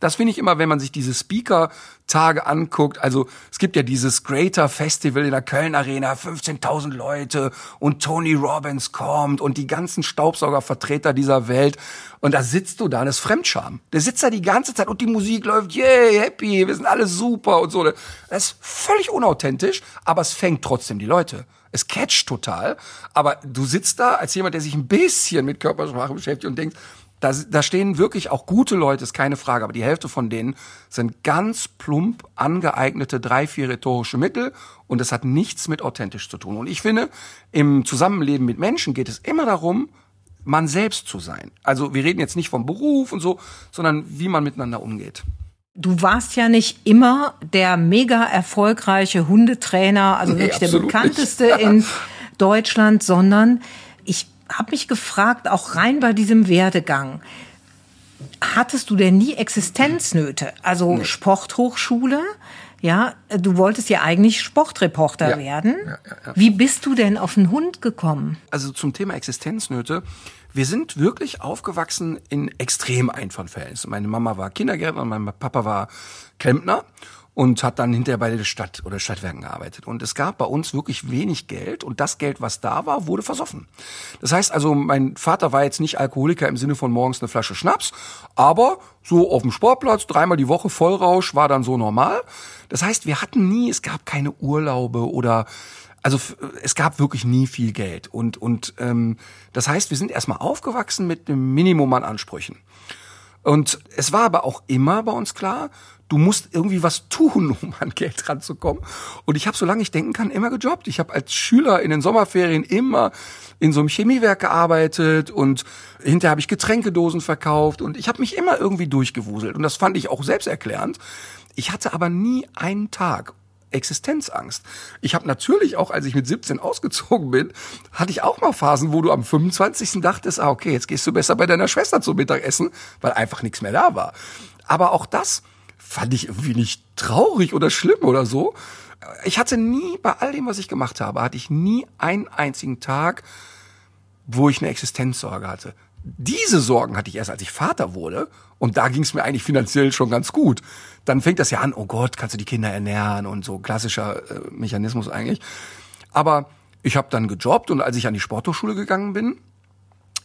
Das finde ich immer, wenn man sich diese Speaker-Tage anguckt. Also es gibt ja dieses Greater Festival in der Köln Arena, 15.000 Leute und Tony Robbins kommt und die ganzen Staubsaugervertreter dieser Welt. Und da sitzt du da, das ist Fremdscham. Der sitzt da die ganze Zeit und die Musik läuft, yay, happy, wir sind alle super und so. Das ist völlig unauthentisch, aber es fängt trotzdem die Leute. Es catcht total, aber du sitzt da als jemand, der sich ein bisschen mit Körpersprache beschäftigt und denkt, da, da stehen wirklich auch gute Leute, ist keine Frage, aber die Hälfte von denen sind ganz plump angeeignete drei, vier rhetorische Mittel und es hat nichts mit authentisch zu tun. Und ich finde, im Zusammenleben mit Menschen geht es immer darum, man selbst zu sein. Also wir reden jetzt nicht vom Beruf und so, sondern wie man miteinander umgeht. Du warst ja nicht immer der mega erfolgreiche Hundetrainer, also Nee, wirklich der bekannteste nicht. in Deutschland, sondern ich habe mich gefragt, auch rein bei diesem Werdegang, hattest du denn nie Existenznöte? Also Sporthochschule, ja, du wolltest ja eigentlich Sportreporter Ja. werden. Ja, ja, ja. Wie bist du denn auf den Hund gekommen? also zum Thema Existenznöte. Wir sind wirklich aufgewachsen in extrem einfachen Verhältnissen. Meine Mama war Kindergärtner, mein Papa war Klempner und hat dann hinterher bei der Stadt oder Stadtwerken gearbeitet. Und es gab bei uns wirklich wenig Geld und das Geld, was da war, wurde versoffen. Das heißt also, mein Vater war jetzt nicht Alkoholiker im Sinne von morgens eine Flasche Schnaps, aber so auf dem Sportplatz, dreimal die Woche Vollrausch war dann so normal. Das heißt, wir hatten nie, es gab keine Urlaube oder also es gab wirklich nie viel Geld und und ähm, das heißt, wir sind erstmal aufgewachsen mit einem Minimum an Ansprüchen. Und es war aber auch immer bei uns klar, du musst irgendwie was tun, um an Geld ranzukommen. Und ich habe, solange ich denken kann, immer gejobbt. Ich habe als Schüler in den Sommerferien immer in so einem Chemiewerk gearbeitet und hinterher habe ich Getränkedosen verkauft und ich habe mich immer irgendwie durchgewuselt. Und das fand ich auch selbsterklärend. Ich hatte aber nie einen Tag Existenzangst. Ich habe natürlich auch, als ich mit 17 ausgezogen bin, hatte ich auch mal Phasen, wo du am 25. dachtest, ah, okay, jetzt gehst du besser bei deiner Schwester zum Mittagessen, weil einfach nichts mehr da war. Aber auch das fand ich irgendwie nicht traurig oder schlimm oder so. Ich hatte nie, bei all dem, was ich gemacht habe, hatte ich nie einen einzigen Tag, wo ich eine Existenzsorge hatte. Diese Sorgen hatte ich erst, als ich Vater wurde. Und da ging es mir eigentlich finanziell schon ganz gut. Dann fängt das ja an, oh Gott, kannst du die Kinder ernähren und so klassischer äh, Mechanismus eigentlich. Aber ich habe dann gejobbt und als ich an die Sporthochschule gegangen bin,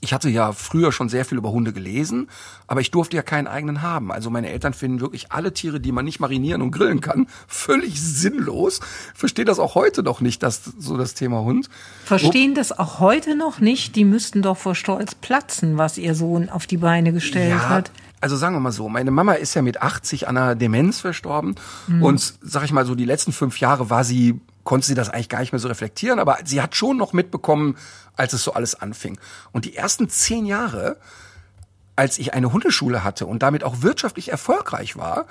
ich hatte ja früher schon sehr viel über Hunde gelesen, aber ich durfte ja keinen eigenen haben. Also meine Eltern finden wirklich alle Tiere, die man nicht marinieren und grillen kann, völlig sinnlos. Verstehe das auch heute noch nicht, das so das Thema Hund. Verstehen das auch heute noch nicht? Die müssten doch vor Stolz platzen, was ihr Sohn auf die Beine gestellt hat. Also sagen wir mal so, meine Mama ist ja mit 80 an einer Demenz verstorben und sag ich mal so, die letzten fünf Jahre war sie, konnte sie das eigentlich gar nicht mehr so reflektieren, aber sie hat schon noch mitbekommen, als es so alles anfing. Und die ersten zehn Jahre, als ich eine Hundeschule hatte und damit auch wirtschaftlich erfolgreich war,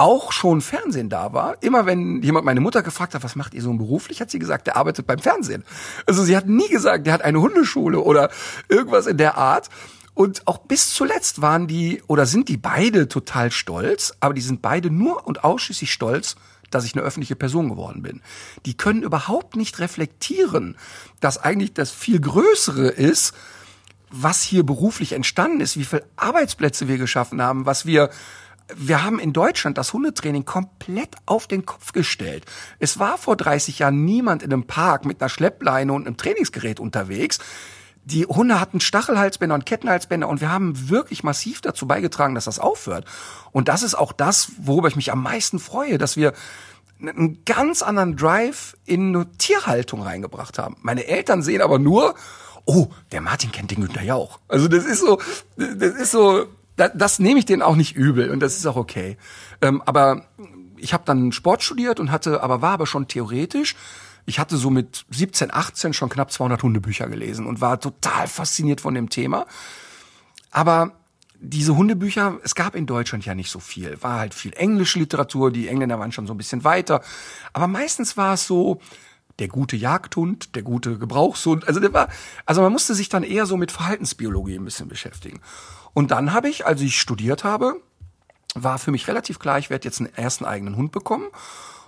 auch schon Fernsehen da war. Immer wenn jemand meine Mutter gefragt hat, was macht ihr so beruflich, hat sie gesagt, der arbeitet beim Fernsehen. Also sie hat nie gesagt, der hat eine Hundeschule oder irgendwas in der Art. Und auch bis zuletzt waren die oder sind die beide total stolz, aber die sind beide nur und ausschließlich stolz, dass ich eine öffentliche Person geworden bin. Die können überhaupt nicht reflektieren, dass eigentlich das viel Größere ist, was hier beruflich entstanden ist, wie viele Arbeitsplätze wir geschaffen haben, was wir wir haben in Deutschland das Hundetraining komplett auf den Kopf gestellt. Es war vor 30 Jahren niemand in einem Park mit einer Schleppleine und einem Trainingsgerät unterwegs. Die Hunde hatten Stachelhalsbänder und Kettenhalsbänder und wir haben wirklich massiv dazu beigetragen, dass das aufhört. Und das ist auch das, worüber ich mich am meisten freue, dass wir einen ganz anderen Drive in eine Tierhaltung reingebracht haben. Meine Eltern sehen aber nur, oh, der Martin kennt den Günther Jauch. Also das ist so, das ist so, das, das nehme ich denen auch nicht übel und das ist auch okay. Ähm, aber ich habe dann Sport studiert und hatte, aber war aber schon theoretisch. Ich hatte so mit 17, 18 schon knapp 200 Hundebücher gelesen und war total fasziniert von dem Thema. Aber diese Hundebücher, es gab in Deutschland ja nicht so viel. War halt viel englische Literatur, die Engländer waren schon so ein bisschen weiter. Aber meistens war es so, der gute Jagdhund, der gute Gebrauchshund. Also der war, also man musste sich dann eher so mit Verhaltensbiologie ein bisschen beschäftigen. Und dann habe ich, als ich studiert habe, war für mich relativ klar, ich werde jetzt einen ersten eigenen Hund bekommen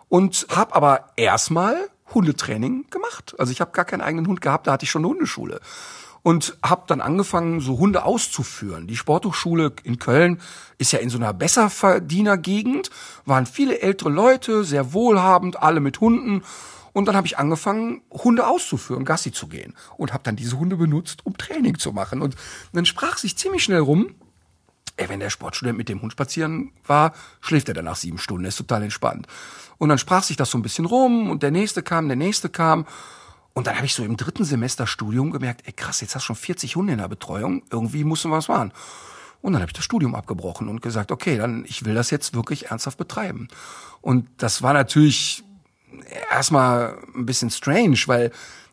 und habe aber erstmal Hundetraining gemacht. Also ich habe gar keinen eigenen Hund gehabt, da hatte ich schon eine Hundeschule und habe dann angefangen, so Hunde auszuführen. Die Sporthochschule in Köln ist ja in so einer Besserverdienergegend, waren viele ältere Leute, sehr wohlhabend, alle mit Hunden. Und dann habe ich angefangen, Hunde auszuführen, Gassi zu gehen. Und habe dann diese Hunde benutzt, um Training zu machen. Und dann sprach sich ziemlich schnell rum, ey, wenn der Sportstudent mit dem Hund spazieren war, schläft er danach sieben Stunden, ist total entspannt. Und dann sprach sich das so ein bisschen rum und der nächste kam, der nächste kam. Und dann habe ich so im dritten Semester Studium gemerkt, ey krass, jetzt hast du schon 40 Hunde in der Betreuung, irgendwie mussten wir was machen. Und dann habe ich das Studium abgebrochen und gesagt, okay, dann ich will das jetzt wirklich ernsthaft betreiben. Und das war natürlich erstmal ein bisschen strange, weil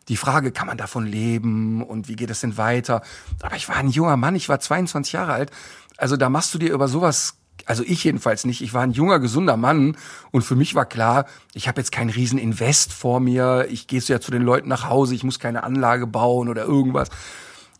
die Frage, kann man davon leben und wie geht es denn weiter? Aber ich war ein junger Mann, ich war 22 Jahre alt. Also da machst du dir über sowas also ich jedenfalls nicht. Ich war ein junger, gesunder Mann und für mich war klar, ich habe jetzt keinen riesen Invest vor mir. Ich gehe so ja zu den Leuten nach Hause, ich muss keine Anlage bauen oder irgendwas.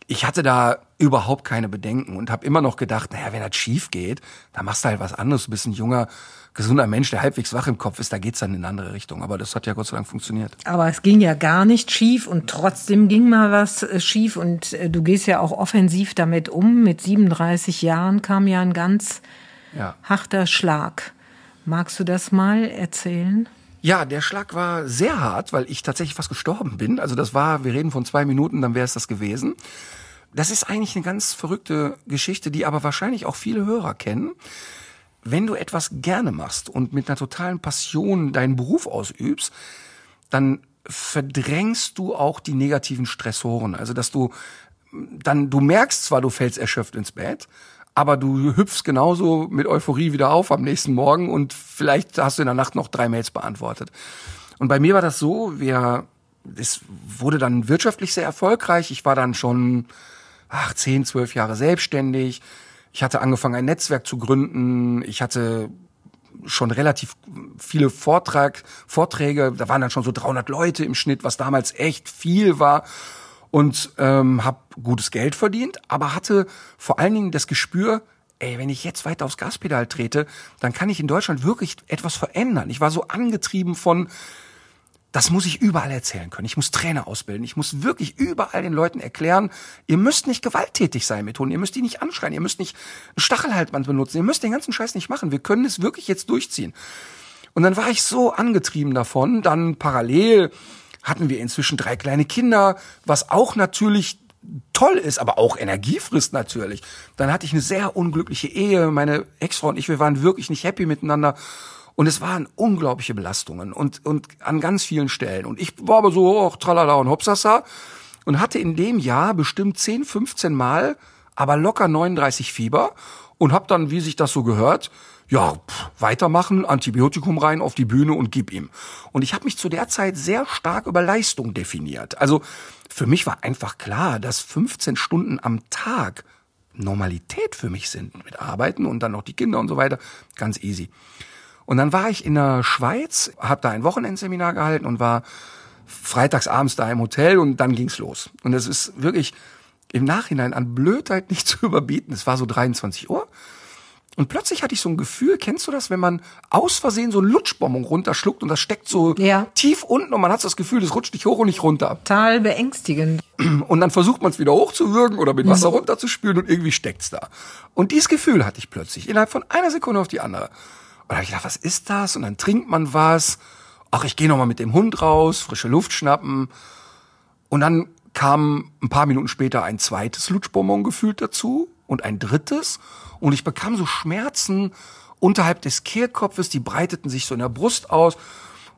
Ich hatte da überhaupt keine Bedenken und habe immer noch gedacht, naja, wenn das schief geht, dann machst du halt was anderes. Du bist ein junger, gesunder Mensch, der halbwegs wach im Kopf ist, da geht's dann in eine andere Richtung. Aber das hat ja Gott sei Dank funktioniert. Aber es ging ja gar nicht schief und trotzdem ging mal was äh, schief und äh, du gehst ja auch offensiv damit um. Mit 37 Jahren kam ja ein ganz ja. harter Schlag. Magst du das mal erzählen? Ja, der Schlag war sehr hart, weil ich tatsächlich fast gestorben bin. Also das war, wir reden von zwei Minuten, dann wäre es das gewesen. Das ist eigentlich eine ganz verrückte Geschichte, die aber wahrscheinlich auch viele Hörer kennen. Wenn du etwas gerne machst und mit einer totalen Passion deinen Beruf ausübst, dann verdrängst du auch die negativen Stressoren. Also dass du dann, du merkst zwar, du fällst erschöpft ins Bett, aber du hüpfst genauso mit Euphorie wieder auf am nächsten Morgen und vielleicht hast du in der Nacht noch drei Mails beantwortet. Und bei mir war das so, wir, es wurde dann wirtschaftlich sehr erfolgreich. Ich war dann schon ach, zehn, zwölf Jahre selbstständig. Ich hatte angefangen, ein Netzwerk zu gründen. Ich hatte schon relativ viele Vortrag, Vorträge. Da waren dann schon so 300 Leute im Schnitt, was damals echt viel war und ähm, habe gutes Geld verdient, aber hatte vor allen Dingen das Gespür, ey, wenn ich jetzt weiter aufs Gaspedal trete, dann kann ich in Deutschland wirklich etwas verändern. Ich war so angetrieben von, das muss ich überall erzählen können. Ich muss Trainer ausbilden. Ich muss wirklich überall den Leuten erklären, ihr müsst nicht gewalttätig sein mit Hunden. Ihr müsst die nicht anschreien. Ihr müsst nicht Stachelhaltband benutzen. Ihr müsst den ganzen Scheiß nicht machen. Wir können es wirklich jetzt durchziehen. Und dann war ich so angetrieben davon, dann parallel hatten wir inzwischen drei kleine Kinder, was auch natürlich toll ist, aber auch Energie frisst natürlich. Dann hatte ich eine sehr unglückliche Ehe. Meine Ex-Frau und ich, wir waren wirklich nicht happy miteinander. Und es waren unglaubliche Belastungen und, und an ganz vielen Stellen. Und ich war aber so, oh, tralala und hopsasa. Und hatte in dem Jahr bestimmt 10, 15 Mal, aber locker 39 Fieber. Und hab dann, wie sich das so gehört, ja, pff, weitermachen, Antibiotikum rein auf die Bühne und gib ihm. Und ich habe mich zu der Zeit sehr stark über Leistung definiert. Also für mich war einfach klar, dass 15 Stunden am Tag Normalität für mich sind mit Arbeiten und dann noch die Kinder und so weiter. Ganz easy. Und dann war ich in der Schweiz, habe da ein Wochenendseminar gehalten und war freitags abends da im Hotel und dann ging's los. Und es ist wirklich im Nachhinein an Blödheit nicht zu überbieten. Es war so 23 Uhr und plötzlich hatte ich so ein Gefühl, kennst du das, wenn man aus Versehen so ein Lutschbonbon runterschluckt und das steckt so ja. tief unten und man hat das Gefühl, das rutscht nicht hoch und nicht runter. Total beängstigend. Und dann versucht man es wieder hochzuwürgen oder mit Wasser mhm. runterzuspülen und irgendwie steckt's da. Und dieses Gefühl hatte ich plötzlich innerhalb von einer Sekunde auf die andere. Und da habe ich gedacht, was ist das? Und dann trinkt man was. Ach, ich gehe noch mal mit dem Hund raus, frische Luft schnappen. Und dann kam ein paar Minuten später ein zweites Lutschbonbon gefühlt dazu und ein drittes und ich bekam so Schmerzen unterhalb des Kehlkopfes, die breiteten sich so in der Brust aus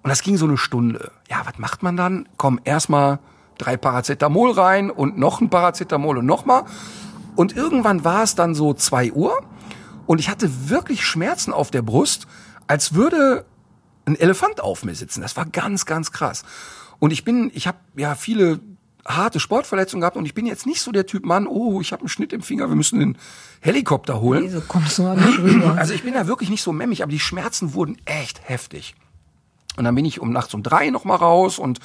und das ging so eine Stunde. Ja, was macht man dann? Komm, erstmal drei Paracetamol rein und noch ein Paracetamol und nochmal. Und irgendwann war es dann so zwei Uhr und ich hatte wirklich Schmerzen auf der Brust, als würde ein Elefant auf mir sitzen. Das war ganz, ganz krass. Und ich bin, ich habe ja viele harte Sportverletzungen gehabt und ich bin jetzt nicht so der Typ Mann, oh, ich habe einen Schnitt im Finger, wir müssen den Helikopter holen. Wieso kommst du nicht rüber? Also ich bin da wirklich nicht so memmig, aber die Schmerzen wurden echt heftig. Und dann bin ich um nachts um drei noch mal raus und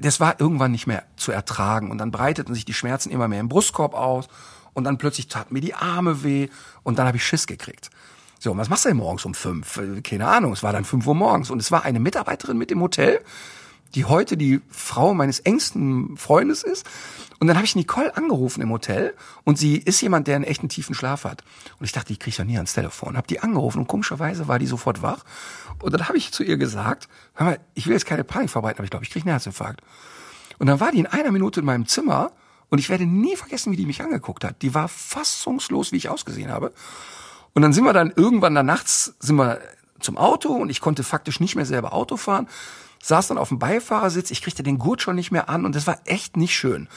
das war irgendwann nicht mehr zu ertragen. Und dann breiteten sich die Schmerzen immer mehr im Brustkorb aus. Und dann plötzlich taten mir die Arme weh. Und dann habe ich Schiss gekriegt. So, und was machst du denn morgens um fünf? Keine Ahnung, es war dann fünf Uhr morgens. Und es war eine Mitarbeiterin mit dem Hotel, die heute die Frau meines engsten Freundes ist. Und dann habe ich Nicole angerufen im Hotel und sie ist jemand, der einen echten tiefen Schlaf hat. Und ich dachte, die kriege ich ja nie ans Telefon. Hab die angerufen und komischerweise war die sofort wach. Und dann habe ich zu ihr gesagt, hör mal, ich will jetzt keine Panik verbreiten, aber ich glaube, ich kriege einen Herzinfarkt. Und dann war die in einer Minute in meinem Zimmer und ich werde nie vergessen, wie die mich angeguckt hat. Die war fassungslos, wie ich ausgesehen habe. Und dann sind wir dann irgendwann da nachts sind wir zum Auto und ich konnte faktisch nicht mehr selber Auto fahren. Saß dann auf dem Beifahrersitz, ich kriegte den Gurt schon nicht mehr an und das war echt nicht schön.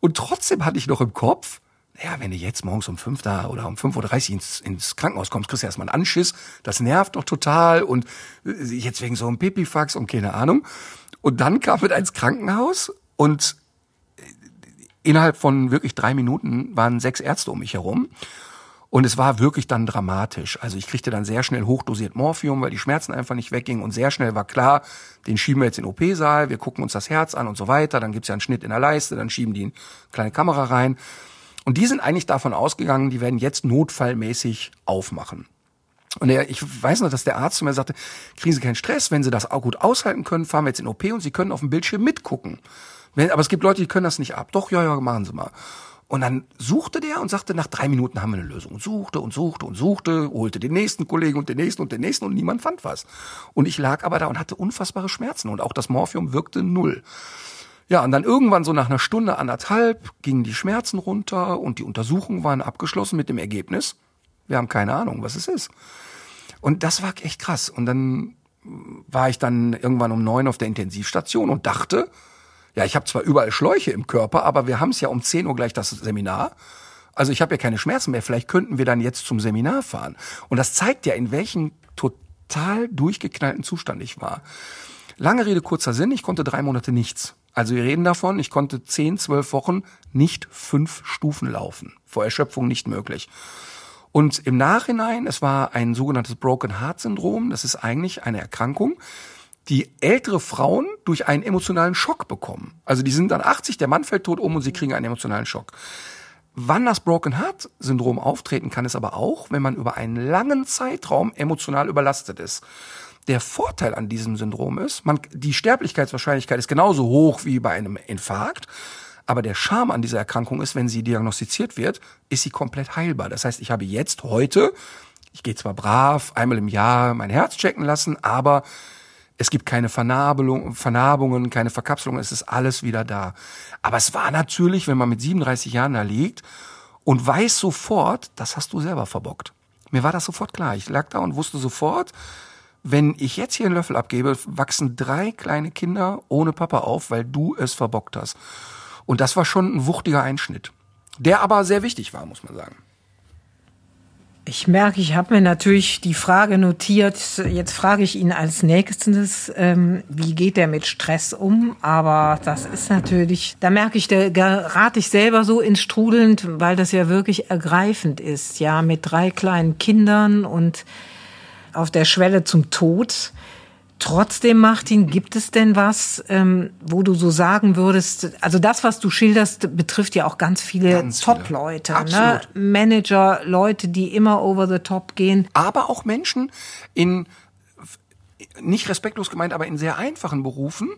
Und trotzdem hatte ich noch im Kopf, ja, wenn du jetzt morgens um fünf da oder um 5.30 Uhr ins, ins Krankenhaus kommst, kriegst du erstmal einen Anschiss. Das nervt doch total und äh, jetzt wegen so einem Pipifax und keine Ahnung. Und dann kam wir ins Krankenhaus und äh, innerhalb von wirklich drei Minuten waren sechs Ärzte um mich herum. Und es war wirklich dann dramatisch. Also ich kriegte dann sehr schnell hochdosiert Morphium, weil die Schmerzen einfach nicht weggingen. Und sehr schnell war klar, den schieben wir jetzt in den OP-Saal, wir gucken uns das Herz an und so weiter. Dann gibt's ja einen Schnitt in der Leiste, dann schieben die eine kleine Kamera rein. Und die sind eigentlich davon ausgegangen, die werden jetzt notfallmäßig aufmachen. Und er, ich weiß noch, dass der Arzt zu mir sagte, kriegen Sie keinen Stress, wenn Sie das auch gut aushalten können, fahren wir jetzt in OP und Sie können auf dem Bildschirm mitgucken. Wenn, aber es gibt Leute, die können das nicht ab. Doch, ja, ja, machen Sie mal. Und dann suchte der und sagte, nach drei Minuten haben wir eine Lösung. Und suchte und suchte und suchte, holte den nächsten Kollegen und den nächsten und den nächsten und niemand fand was. Und ich lag aber da und hatte unfassbare Schmerzen und auch das Morphium wirkte null. Ja, und dann irgendwann so nach einer Stunde, anderthalb gingen die Schmerzen runter und die Untersuchungen waren abgeschlossen mit dem Ergebnis, wir haben keine Ahnung, was es ist. Und das war echt krass. Und dann war ich dann irgendwann um neun auf der Intensivstation und dachte, ja, ich habe zwar überall Schläuche im Körper, aber wir haben es ja um 10 Uhr gleich das Seminar. Also ich habe ja keine Schmerzen mehr. Vielleicht könnten wir dann jetzt zum Seminar fahren. Und das zeigt ja, in welchem total durchgeknallten Zustand ich war. Lange Rede, kurzer Sinn, ich konnte drei Monate nichts. Also wir reden davon, ich konnte zehn, zwölf Wochen nicht fünf Stufen laufen. Vor Erschöpfung nicht möglich. Und im Nachhinein, es war ein sogenanntes Broken Heart Syndrom. Das ist eigentlich eine Erkrankung, die ältere Frauen durch einen emotionalen Schock bekommen. Also die sind dann 80, der Mann fällt tot um und sie kriegen einen emotionalen Schock. Wann das Broken Heart Syndrom auftreten kann, ist aber auch, wenn man über einen langen Zeitraum emotional überlastet ist. Der Vorteil an diesem Syndrom ist, man, die Sterblichkeitswahrscheinlichkeit ist genauso hoch wie bei einem Infarkt. Aber der Charme an dieser Erkrankung ist, wenn sie diagnostiziert wird, ist sie komplett heilbar. Das heißt, ich habe jetzt heute, ich gehe zwar brav einmal im Jahr mein Herz checken lassen, aber es gibt keine Vernarbelung, Vernarbungen, keine Verkapselung, es ist alles wieder da. Aber es war natürlich, wenn man mit 37 Jahren da liegt und weiß sofort, das hast du selber verbockt. Mir war das sofort klar. Ich lag da und wusste sofort, wenn ich jetzt hier einen Löffel abgebe, wachsen drei kleine Kinder ohne Papa auf, weil du es verbockt hast. Und das war schon ein wuchtiger Einschnitt, der aber sehr wichtig war, muss man sagen. Ich merke, ich habe mir natürlich die Frage notiert. Jetzt frage ich ihn als nächstes, ähm, wie geht er mit Stress um? Aber das ist natürlich, da merke ich, da gerate ich selber so ins Strudelnd, weil das ja wirklich ergreifend ist. Ja, mit drei kleinen Kindern und auf der Schwelle zum Tod. Trotzdem, Martin, gibt es denn was, ähm, wo du so sagen würdest, also das, was du schilderst, betrifft ja auch ganz viele Top-Leute, ne? Manager, Leute, die immer over the top gehen. Aber auch Menschen in nicht respektlos gemeint, aber in sehr einfachen Berufen,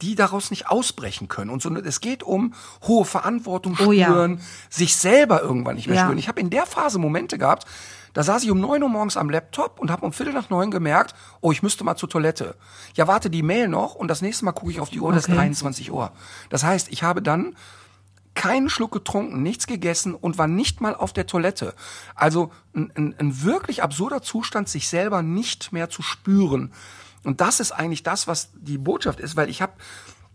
die daraus nicht ausbrechen können. Und so, es geht um hohe Verantwortung spüren, oh ja. sich selber irgendwann nicht mehr ja. spüren. Ich habe in der Phase Momente gehabt, da saß ich um neun Uhr morgens am Laptop und habe um Viertel nach neun gemerkt, oh, ich müsste mal zur Toilette. Ja, warte die Mail noch und das nächste Mal gucke ich auf die Uhr, okay. das ist 23 Uhr. Das heißt, ich habe dann keinen Schluck getrunken, nichts gegessen und war nicht mal auf der Toilette. Also ein, ein, ein wirklich absurder Zustand, sich selber nicht mehr zu spüren. Und das ist eigentlich das, was die Botschaft ist, weil ich habe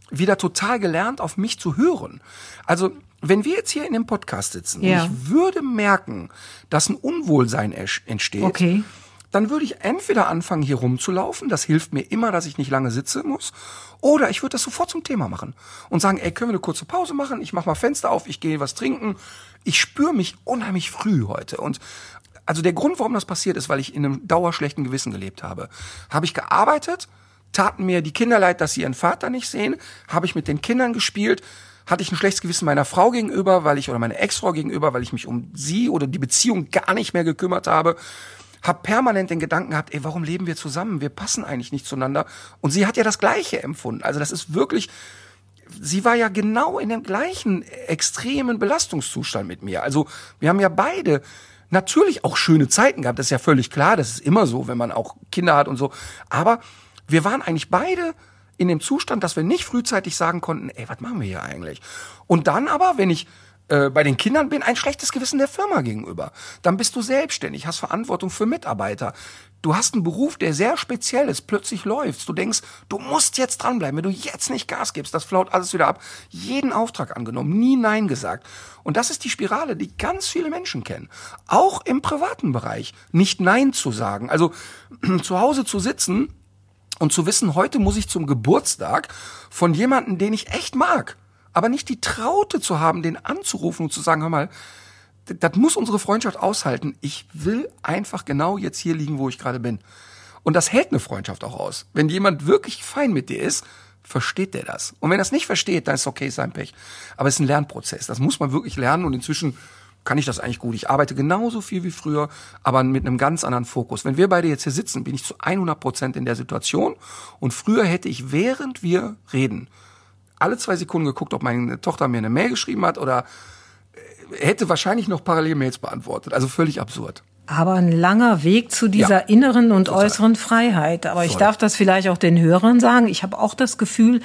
wieder total gelernt, auf mich zu hören. Also, wenn wir jetzt hier in dem Podcast sitzen Ja. und ich würde merken, dass ein Unwohlsein entsteht, Okay. dann würde ich entweder anfangen, hier rumzulaufen, das hilft mir immer, dass ich nicht lange sitzen muss, oder ich würde das sofort zum Thema machen und sagen, ey, können wir eine kurze Pause machen? Ich mache mal Fenster auf, ich gehe was trinken. Ich spüre mich unheimlich früh heute und also der Grund, warum das passiert ist, weil ich in einem dauerschlechten Gewissen gelebt habe. Habe ich gearbeitet, taten mir die Kinder leid, dass sie ihren Vater nicht sehen, habe ich mit den Kindern gespielt, hatte ich ein schlechtes Gewissen meiner Frau gegenüber, weil ich oder meiner Ex-Frau gegenüber, weil ich mich um sie oder die Beziehung gar nicht mehr gekümmert habe, habe permanent den Gedanken gehabt, ey, warum leben wir zusammen? Wir passen eigentlich nicht zueinander. Und sie hat ja das Gleiche empfunden. Also das ist wirklich, sie war ja genau in dem gleichen extremen Belastungszustand mit mir. Also wir haben ja beide natürlich auch schöne Zeiten gehabt. Das ist ja völlig klar. Das ist immer so, wenn man auch Kinder hat und so. Aber wir waren eigentlich beide in dem Zustand, dass wir nicht frühzeitig sagen konnten, ey, was machen wir hier eigentlich? Und dann aber, wenn ich äh, bei den Kindern bin, ein schlechtes Gewissen der Firma gegenüber. Dann bist du selbstständig, hast Verantwortung für Mitarbeiter. Du hast einen Beruf, der sehr speziell ist. Plötzlich läuft's. Du denkst, du musst jetzt dranbleiben. Wenn du jetzt nicht Gas gibst, das flaut alles wieder ab. Jeden Auftrag angenommen, nie Nein gesagt. Und das ist die Spirale, die ganz viele Menschen kennen. Auch im privaten Bereich. Nicht Nein zu sagen. Also zu Hause zu sitzen und zu wissen, heute muss ich zum Geburtstag von jemandem, den ich echt mag, aber nicht die Traute zu haben, den anzurufen und zu sagen, hör mal, das muss unsere Freundschaft aushalten. Ich will einfach genau jetzt hier liegen, wo ich gerade bin. Und das hält eine Freundschaft auch aus. Wenn jemand wirklich fein mit dir ist, versteht der das. Und wenn er es nicht versteht, dann ist okay, sein Pech. Aber es ist ein Lernprozess. Das muss man wirklich lernen und inzwischen kann ich das eigentlich gut. Ich arbeite genauso viel wie früher, aber mit einem ganz anderen Fokus. Wenn wir beide jetzt hier sitzen, bin ich zu 100 Prozent in der Situation und früher hätte ich, während wir reden, alle zwei Sekunden geguckt, ob meine Tochter mir eine Mail geschrieben hat oder äh, hätte wahrscheinlich noch parallel Mails beantwortet. Also völlig absurd. Aber ein langer Weg zu dieser Ja, inneren und total. äußeren Freiheit. Aber ich Voll. darf das vielleicht auch den Hörern sagen. Ich habe auch das Gefühl,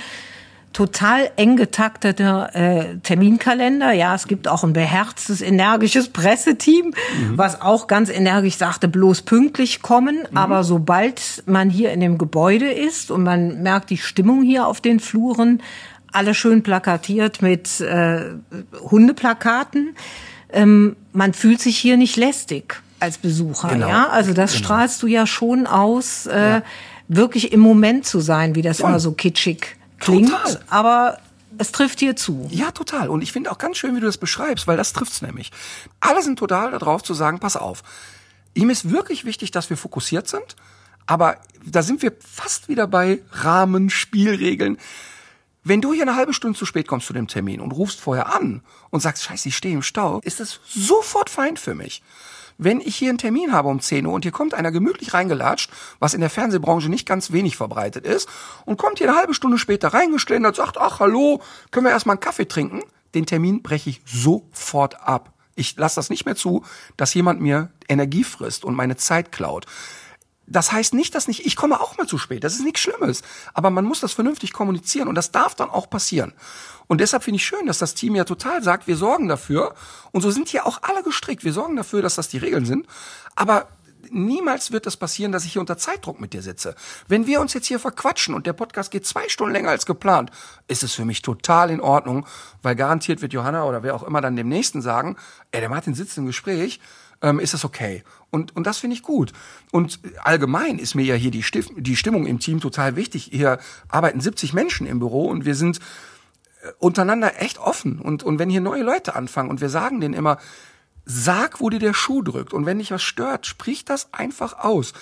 total eng getakteter äh, Terminkalender. Ja, es gibt auch ein beherztes, energisches Presseteam, Mhm. was auch ganz energisch sagte, bloß pünktlich kommen. Mhm. Aber sobald man hier in dem Gebäude ist und man merkt die Stimmung hier auf den Fluren, alle schön plakatiert mit äh, Hundeplakaten, ähm, man fühlt sich hier nicht lästig als Besucher. Genau. Ja, also das strahlst du ja schon aus, äh, wirklich im Moment zu sein, wie das immer so kitschig klingt. Total. Aber es trifft dir zu. Ja, total. Und ich finde auch ganz schön, wie du das beschreibst, weil das trifft's nämlich. Alle sind total darauf zu sagen, pass auf. Ihm ist wirklich wichtig, dass wir fokussiert sind, aber da sind wir fast wieder bei Rahmen, Spielregeln. Wenn du hier eine halbe Stunde zu spät kommst zu dem Termin und rufst vorher an und sagst, scheiße, ich stehe im Stau, ist das sofort fein für mich. Wenn ich hier einen Termin habe um 10 Uhr und hier kommt einer gemütlich reingelatscht, was in der Fernsehbranche nicht ganz wenig verbreitet ist, und kommt hier eine halbe Stunde später reingestellt sagt, ach hallo, können wir erstmal einen Kaffee trinken? Den Termin breche ich sofort ab. Ich lasse das nicht mehr zu, dass jemand mir Energie frisst und meine Zeit klaut. Das heißt nicht, dass nicht, ich komme auch mal zu spät, das ist nichts Schlimmes. Aber man muss das vernünftig kommunizieren und das darf dann auch passieren. Und deshalb finde ich schön, dass das Team ja total sagt, wir sorgen dafür. Und so sind hier auch alle gestrickt. Wir sorgen dafür, dass das die Regeln sind. Aber niemals wird das passieren, dass ich hier unter Zeitdruck mit dir sitze. Wenn wir uns jetzt hier verquatschen und der Podcast geht zwei Stunden länger als geplant, ist es für mich total in Ordnung, weil garantiert wird Johanna oder wer auch immer dann dem Nächsten sagen, ey, der Martin sitzt im Gespräch, ähm, ist das okay. Und, und das finde ich gut. Und allgemein ist mir ja hier die, Stif die Stimmung im Team total wichtig. Hier arbeiten 70 Menschen im Büro und wir sind äh, untereinander echt offen. Und, und wenn hier neue Leute anfangen und wir sagen denen immer, sag, wo dir der Schuh drückt. Und wenn dich was stört, sprich das einfach aus.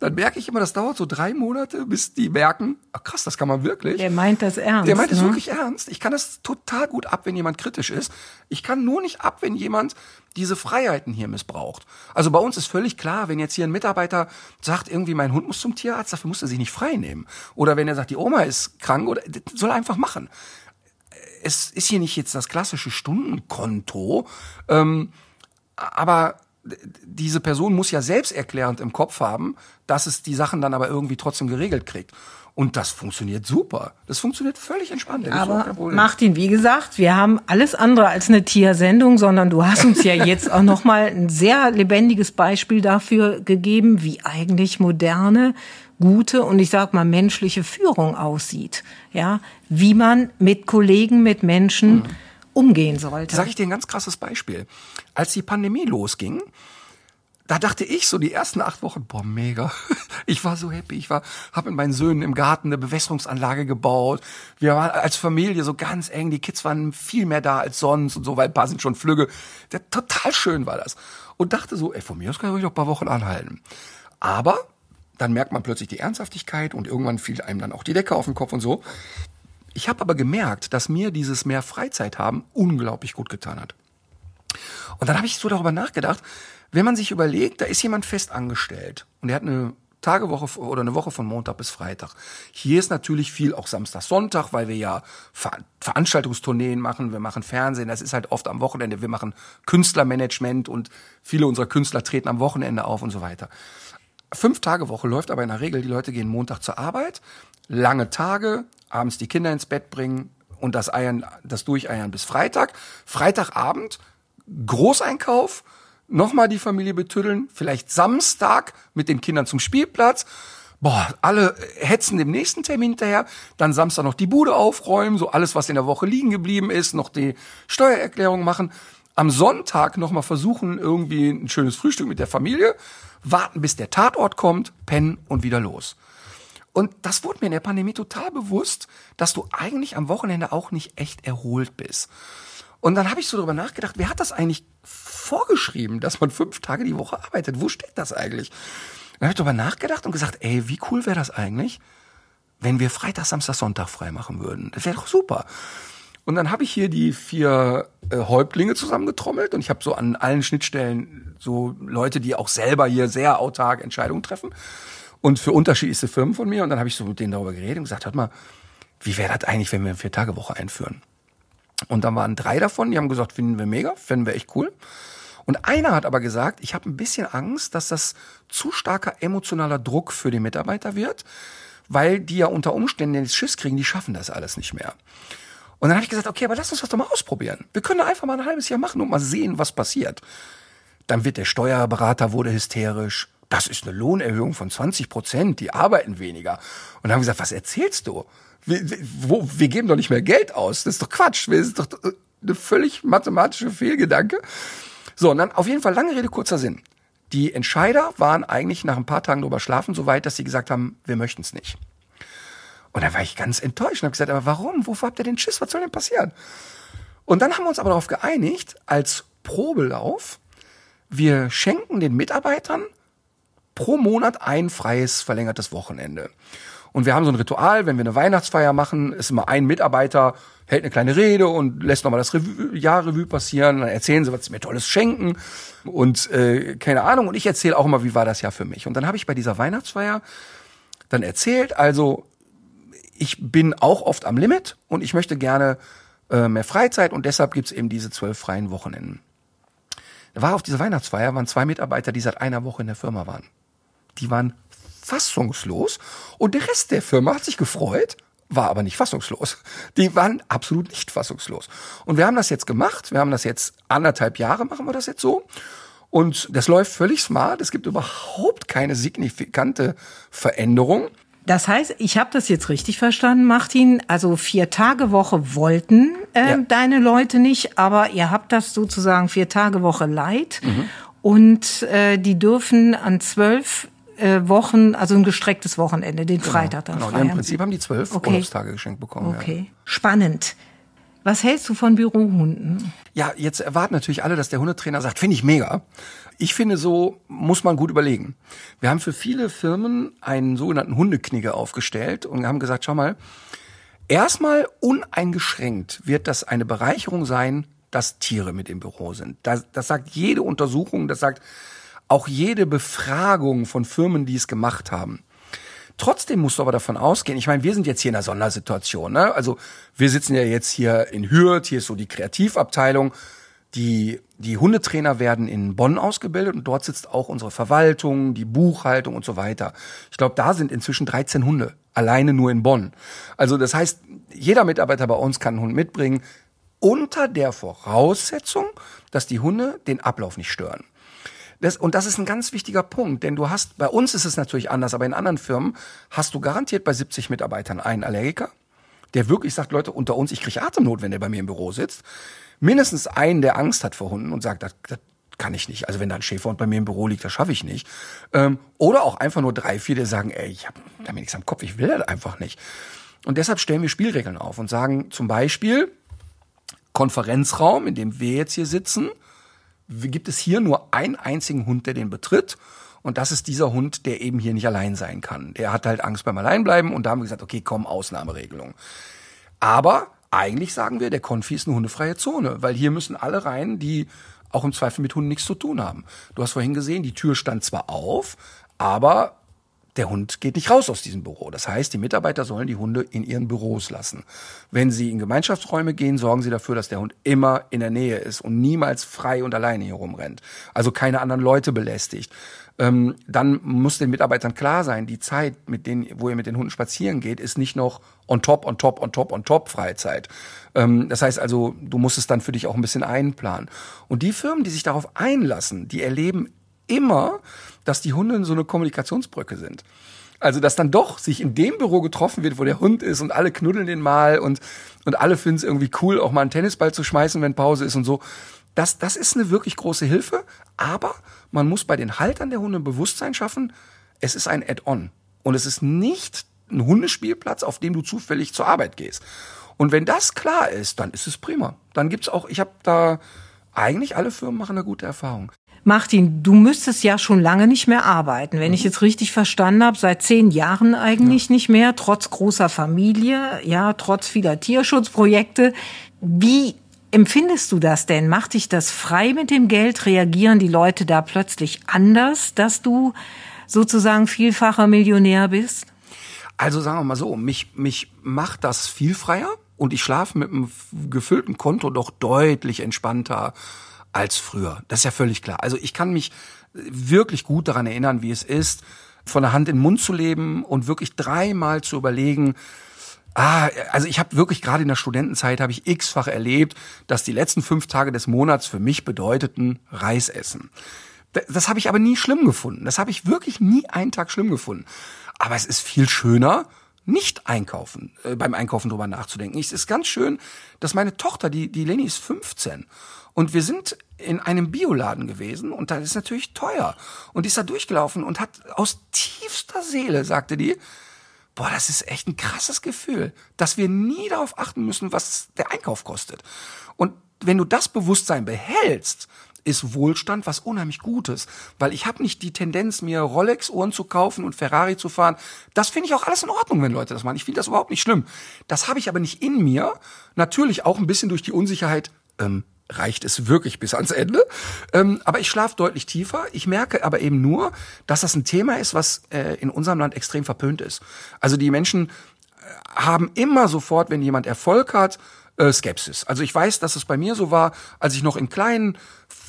Dann merke ich immer, das dauert so drei Monate, bis die merken, ach krass, das kann man wirklich. Der meint das ernst. Der meint es ne? wirklich ernst. Ich kann das total gut ab, wenn jemand kritisch ist. Ich kann nur nicht ab, wenn jemand diese Freiheiten hier missbraucht. Also bei uns ist völlig klar, wenn jetzt hier ein Mitarbeiter sagt, irgendwie mein Hund muss zum Tierarzt, dafür muss er sich nicht frei nehmen. Oder wenn er sagt, die Oma ist krank, oder das soll er einfach machen. Es ist hier nicht jetzt das klassische Stundenkonto, ähm, aber diese Person muss ja selbsterklärend im Kopf haben, dass es die Sachen dann aber irgendwie trotzdem geregelt kriegt. Und das funktioniert super. Das funktioniert völlig entspannt. Aber. Martin, wie gesagt, wir haben alles andere als eine Tiersendung, sondern du hast uns ja jetzt auch noch mal ein sehr lebendiges Beispiel dafür gegeben, wie eigentlich moderne gute und ich sag mal menschliche Führung aussieht. Ja, wie man mit Kollegen, mit Menschen mhm. umgehen sollte. Sag ich dir ein ganz krasses Beispiel. Als die Pandemie losging, da dachte ich so die ersten acht Wochen, boah, mega. Ich war so happy. Ich war, habe mit meinen Söhnen im Garten eine Bewässerungsanlage gebaut. Wir waren als Familie so ganz eng. Die Kids waren viel mehr da als sonst und so, weil ein paar sind schon Flügge. Der, total schön war das. Und dachte so, ey, von mir aus kann ich noch ein paar Wochen anhalten. Aber dann merkt man plötzlich die Ernsthaftigkeit und irgendwann fiel einem dann auch die Decke auf den Kopf und so. Ich habe aber gemerkt, dass mir dieses mehr Freizeit haben unglaublich gut getan hat. Und dann habe ich so darüber nachgedacht, wenn man sich überlegt, da ist jemand fest angestellt und er hat eine Tagewoche oder eine Woche von Montag bis Freitag. Hier ist natürlich viel auch Samstag, Sonntag, weil wir ja Ver Veranstaltungstourneen machen, wir machen Fernsehen, das ist halt oft am Wochenende, wir machen Künstlermanagement und viele unserer Künstler treten am Wochenende auf und so weiter. Fünf Tage Woche läuft aber in der Regel, die Leute gehen Montag zur Arbeit, lange Tage, abends die Kinder ins Bett bringen und das Eiern, das Durcheiern bis Freitag. Freitagabend, Großeinkauf, nochmal die Familie betüddeln, vielleicht Samstag mit den Kindern zum Spielplatz. Boah, alle hetzen dem nächsten Termin hinterher, dann Samstag noch die Bude aufräumen, so alles, was in der Woche liegen geblieben ist, noch die Steuererklärung machen. Am Sonntag nochmal versuchen, irgendwie ein schönes Frühstück mit der Familie, warten, bis der Tatort kommt, pennen und wieder los. Und das wurde mir in der Pandemie total bewusst, dass du eigentlich am Wochenende auch nicht echt erholt bist. Und dann habe ich so darüber nachgedacht, wer hat das eigentlich vorgeschrieben, dass man fünf Tage die Woche arbeitet? Wo steht das eigentlich? Dann habe ich darüber nachgedacht und gesagt, ey, wie cool wäre das eigentlich, wenn wir Freitag, Samstag, Sonntag frei machen würden? Das wäre doch super. Und dann habe ich hier die vier äh, Häuptlinge zusammengetrommelt und ich habe so an allen Schnittstellen so Leute, die auch selber hier sehr autark Entscheidungen treffen und für unterschiedlichste Firmen von mir. Und dann habe ich so mit denen darüber geredet und gesagt, hört mal, wie wäre das eigentlich, wenn wir eine Vier-Tage-Woche einführen? Und dann waren drei davon, die haben gesagt, finden wir mega, finden wir echt cool. Und einer hat aber gesagt, ich habe ein bisschen Angst, dass das zu starker emotionaler Druck für die Mitarbeiter wird, weil die ja unter Umständen den Schiss kriegen, die schaffen das alles nicht mehr. Und dann habe ich gesagt, okay, aber lass uns das doch mal ausprobieren. Wir können einfach mal ein halbes Jahr machen und mal sehen, was passiert. Dann wird der Steuerberater wurde hysterisch. Das ist eine Lohnerhöhung von 20 Prozent, die arbeiten weniger. Und dann haben wir gesagt, was erzählst du? Wir, wo, wir geben doch nicht mehr Geld aus. Das ist doch Quatsch. Das ist doch äh, eine völlig mathematische Fehlgedanke. So, und dann auf jeden Fall lange Rede, kurzer Sinn. Die Entscheider waren eigentlich nach ein paar Tagen drüber schlafen so weit, dass sie gesagt haben, wir möchten es nicht. Und dann war ich ganz enttäuscht und habe gesagt, aber warum? Wovor habt ihr denn Schiss? Was soll denn passieren? Und dann haben wir uns aber darauf geeinigt, als Probelauf, wir schenken den Mitarbeitern pro Monat ein freies verlängertes Wochenende. Und wir haben so ein Ritual, wenn wir eine Weihnachtsfeier machen, ist immer ein Mitarbeiter, hält eine kleine Rede und lässt nochmal das Revue, Jahr Revue passieren. Dann erzählen sie, was sie mir Tolles schenken. Und äh, keine Ahnung. Und ich erzähle auch immer, wie war das Jahr für mich. Und dann habe ich bei dieser Weihnachtsfeier dann erzählt, also ich bin auch oft am Limit und ich möchte gerne äh, mehr Freizeit und deshalb gibt's eben diese zwölf freien Wochenenden. Da war auf dieser Weihnachtsfeier waren zwei Mitarbeiter, die seit einer Woche in der Firma waren. Die waren fassungslos und der Rest der Firma hat sich gefreut, war aber nicht fassungslos. Die waren absolut nicht fassungslos. Und wir haben das jetzt gemacht. Wir haben das jetzt anderthalb Jahre machen wir das jetzt so. Und das läuft völlig smart. Es gibt überhaupt keine signifikante Veränderung. Das heißt, ich habe das jetzt richtig verstanden, Martin. Also vier Tage Woche wollten äh, ja. deine Leute nicht, aber ihr habt das sozusagen vier Tage Woche leid. Mhm. Und äh, die dürfen an zwölf äh, Wochen, also ein gestrecktes Wochenende, den genau, Freitag dann genau. Im Prinzip haben die zwölf okay. Urlaubstage geschenkt bekommen. Okay, ja. spannend. Was hältst du von Bürohunden? Ja, jetzt erwarten natürlich alle, dass der Hundetrainer sagt, finde ich mega. Ich finde, so muss man gut überlegen. Wir haben für viele Firmen einen sogenannten Hundeknigge aufgestellt und haben gesagt, schau mal, erstmal uneingeschränkt wird das eine Bereicherung sein, dass Tiere mit im Büro sind. Das, das sagt jede Untersuchung, das sagt auch jede Befragung von Firmen, die es gemacht haben. Trotzdem musst du aber davon ausgehen, ich meine, wir sind jetzt hier in einer Sondersituation. Ne? Also wir sitzen ja jetzt hier in Hürth, hier ist so die Kreativabteilung. Die, die Hundetrainer werden in Bonn ausgebildet und dort sitzt auch unsere Verwaltung, die Buchhaltung und so weiter. Ich glaube, da sind inzwischen 13 Hunde, alleine nur in Bonn. Also das heißt, jeder Mitarbeiter bei uns kann einen Hund mitbringen, unter der Voraussetzung, dass die Hunde den Ablauf nicht stören. Das, und das ist ein ganz wichtiger Punkt, denn du hast, bei uns ist es natürlich anders, aber in anderen Firmen hast du garantiert bei 70 Mitarbeitern einen Allergiker, der wirklich sagt, Leute, unter uns, ich kriege Atemnot, wenn der bei mir im Büro sitzt. Mindestens einen, der Angst hat vor Hunden und sagt, das, das kann ich nicht. Also wenn da ein Schäferhund bei mir im Büro liegt, das schaffe ich nicht. Ähm, oder auch einfach nur drei, vier, die sagen, ey, ich habe da mir nichts am Kopf, ich will das einfach nicht. Und deshalb stellen wir Spielregeln auf und sagen zum Beispiel, Konferenzraum, in dem wir jetzt hier sitzen, gibt es hier nur einen einzigen Hund, der den betritt. Und das ist dieser Hund, der eben hier nicht allein sein kann. Der hat halt Angst beim Alleinbleiben und da haben wir gesagt, okay, komm, Ausnahmeregelung. Aber eigentlich sagen wir, der Konfi ist eine hundefreie Zone, weil hier müssen alle rein, die auch im Zweifel mit Hunden nichts zu tun haben. Du hast vorhin gesehen, die Tür stand zwar auf, aber der Hund geht nicht raus aus diesem Büro. Das heißt, die Mitarbeiter sollen die Hunde in ihren Büros lassen. Wenn sie in Gemeinschaftsräume gehen, sorgen sie dafür, dass der Hund immer in der Nähe ist und niemals frei und alleine hier rumrennt. Also keine anderen Leute belästigt. Ähm, dann muss den Mitarbeitern klar sein, die Zeit, mit denen, wo ihr mit den Hunden spazieren geht, ist nicht noch on top, on top, on top, on top Freizeit. Ähm, das heißt also, du musst es dann für dich auch ein bisschen einplanen. Und die Firmen, die sich darauf einlassen, die erleben immer, dass die Hunde so eine Kommunikationsbrücke sind. Also, dass dann doch sich in dem Büro getroffen wird, wo der Hund ist und alle knuddeln den mal und, und alle finden es irgendwie cool, auch mal einen Tennisball zu schmeißen, wenn Pause ist und so. Das, das ist eine wirklich große Hilfe, aber man muss bei den Haltern der Hunde ein Bewusstsein schaffen, es ist ein Add-on. Und es ist nicht ein Hundespielplatz, auf dem du zufällig zur Arbeit gehst. Und wenn das klar ist, dann ist es prima. Dann gibt's auch, ich habe da, eigentlich alle Firmen machen eine gute Erfahrung. Martin, du müsstest ja schon lange nicht mehr arbeiten. Wenn ich jetzt richtig verstanden habe, seit zehn Jahren eigentlich ja. nicht mehr, trotz großer Familie, ja, trotz vieler Tierschutzprojekte. Wie empfindest du das denn? Macht dich das frei mit dem Geld? Reagieren die Leute da plötzlich anders, dass du sozusagen vielfacher Millionär bist? Also sagen wir mal so, mich, mich macht das viel freier und ich schlafe mit einem gefüllten Konto doch deutlich entspannter als früher. Das ist ja völlig klar. Also ich kann mich wirklich gut daran erinnern, wie es ist, von der Hand in den Mund zu leben und wirklich dreimal zu überlegen, Ah, also ich habe wirklich gerade in der Studentenzeit habe ich x-fach erlebt, dass die letzten fünf Tage des Monats für mich bedeuteten Reis essen. Das habe ich aber nie schlimm gefunden. Das habe ich wirklich nie einen Tag schlimm gefunden. Aber es ist viel schöner, nicht einkaufen, äh, beim Einkaufen drüber nachzudenken. Es ist ganz schön, dass meine Tochter, die, die Leni ist 15 und wir sind in einem Bioladen gewesen und da ist natürlich teuer. Und die ist da durchgelaufen und hat aus tiefster Seele, sagte die, boah, das ist echt ein krasses Gefühl, dass wir nie darauf achten müssen, was der Einkauf kostet. Und wenn du das Bewusstsein behältst, ist Wohlstand was unheimlich Gutes, weil ich habe nicht die Tendenz, mir Rolex-Uhren zu kaufen und Ferrari zu fahren. Das finde ich auch alles in Ordnung, wenn Leute das machen. Ich finde das überhaupt nicht schlimm. Das habe ich aber nicht in mir. Natürlich auch ein bisschen durch die Unsicherheit. Ähm, reicht es wirklich bis ans Ende. Ähm, aber ich schlafe deutlich tiefer. Ich merke aber eben nur, dass das ein Thema ist, was äh, in unserem Land extrem verpönt ist. Also die Menschen äh, haben immer sofort, wenn jemand Erfolg hat, äh, Skepsis. Also ich weiß, dass es bei mir so war, als ich noch in kleinen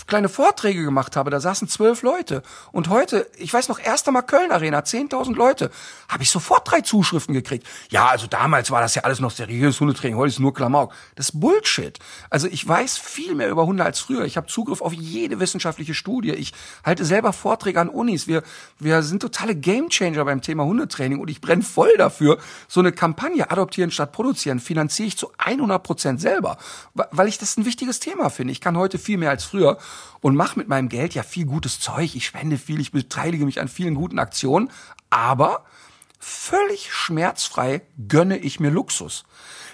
kleine Vorträge gemacht habe, da saßen zwölf Leute. Und heute, ich weiß noch, erst einmal Köln Arena, 10.000 Leute, habe ich sofort drei Zuschriften gekriegt. Ja, also damals war das ja alles noch seriös Hundetraining, heute ist nur Klamauk. Das ist Bullshit. Also ich weiß viel mehr über Hunde als früher. Ich habe Zugriff auf jede wissenschaftliche Studie. Ich halte selber Vorträge an Unis. Wir, wir sind totale Gamechanger beim Thema Hundetraining und ich brenne voll dafür. So eine Kampagne, adoptieren statt produzieren, finanziere ich zu 100 Prozent selber, weil ich das ein wichtiges Thema finde. Ich kann heute viel mehr als früher und mache mit meinem Geld ja viel gutes Zeug. Ich spende viel, ich beteilige mich an vielen guten Aktionen, aber völlig schmerzfrei gönne ich mir Luxus.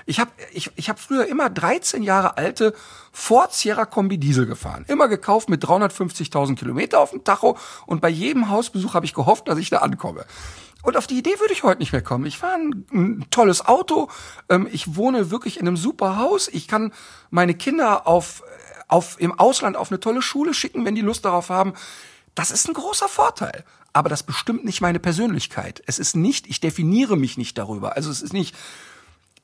Ich habe ich, ich hab früher immer 13 Jahre alte Ford Sierra Kombi Diesel gefahren. Immer gekauft mit 350.000 Kilometer auf dem Tacho und bei jedem Hausbesuch habe ich gehofft, dass ich da ankomme. Und auf die Idee würde ich heute nicht mehr kommen. Ich fahre ein, ein tolles Auto, ähm, ich wohne wirklich in einem super Haus, ich kann meine Kinder auf auf, im Ausland auf eine tolle Schule schicken, wenn die Lust darauf haben. Das ist ein großer Vorteil. Aber das bestimmt nicht meine Persönlichkeit. Es ist nicht, ich definiere mich nicht darüber. Also es ist nicht,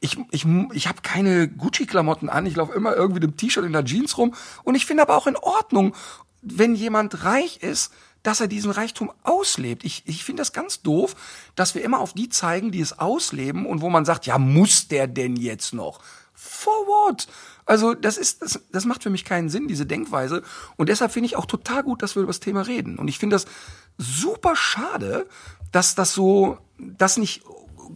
ich, ich, ich habe keine Gucci-Klamotten an, ich laufe immer irgendwie mit dem T-Shirt in der Jeans rum. Und ich finde aber auch in Ordnung, wenn jemand reich ist, dass er diesen Reichtum auslebt. Ich, ich finde das ganz doof, dass wir immer auf die zeigen, die es ausleben und wo man sagt, ja, muss der denn jetzt noch? For what? Also das ist, das, das macht für mich keinen Sinn, diese Denkweise. Und deshalb finde ich auch total gut, dass wir über das Thema reden. Und ich finde das super schade, dass das so, dass nicht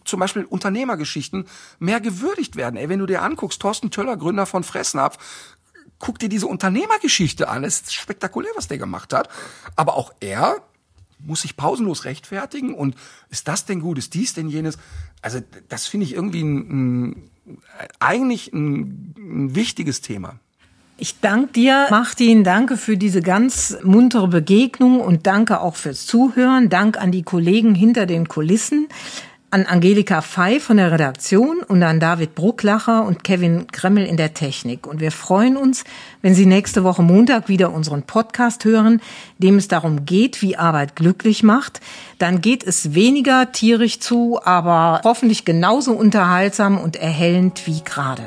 zum Beispiel Unternehmergeschichten mehr gewürdigt werden. Ey, wenn du dir anguckst, Thorsten Töller, Gründer von Fressnapf, guck dir diese Unternehmergeschichte an. Es ist spektakulär, was der gemacht hat. Aber auch er muss sich pausenlos rechtfertigen und ist das denn gut, ist dies denn jenes? Also das finde ich irgendwie ein, ein, eigentlich ein, ein wichtiges Thema. Ich danke dir, Martin, danke für diese ganz muntere Begegnung und danke auch fürs Zuhören. Dank an die Kollegen hinter den Kulissen an Angelika Fey von der Redaktion und an David Brucklacher und Kevin Kremmel in der Technik. Und wir freuen uns, wenn Sie nächste Woche Montag wieder unseren Podcast hören, dem es darum geht, wie Arbeit glücklich macht. Dann geht es weniger tierisch zu, aber hoffentlich genauso unterhaltsam und erhellend wie gerade.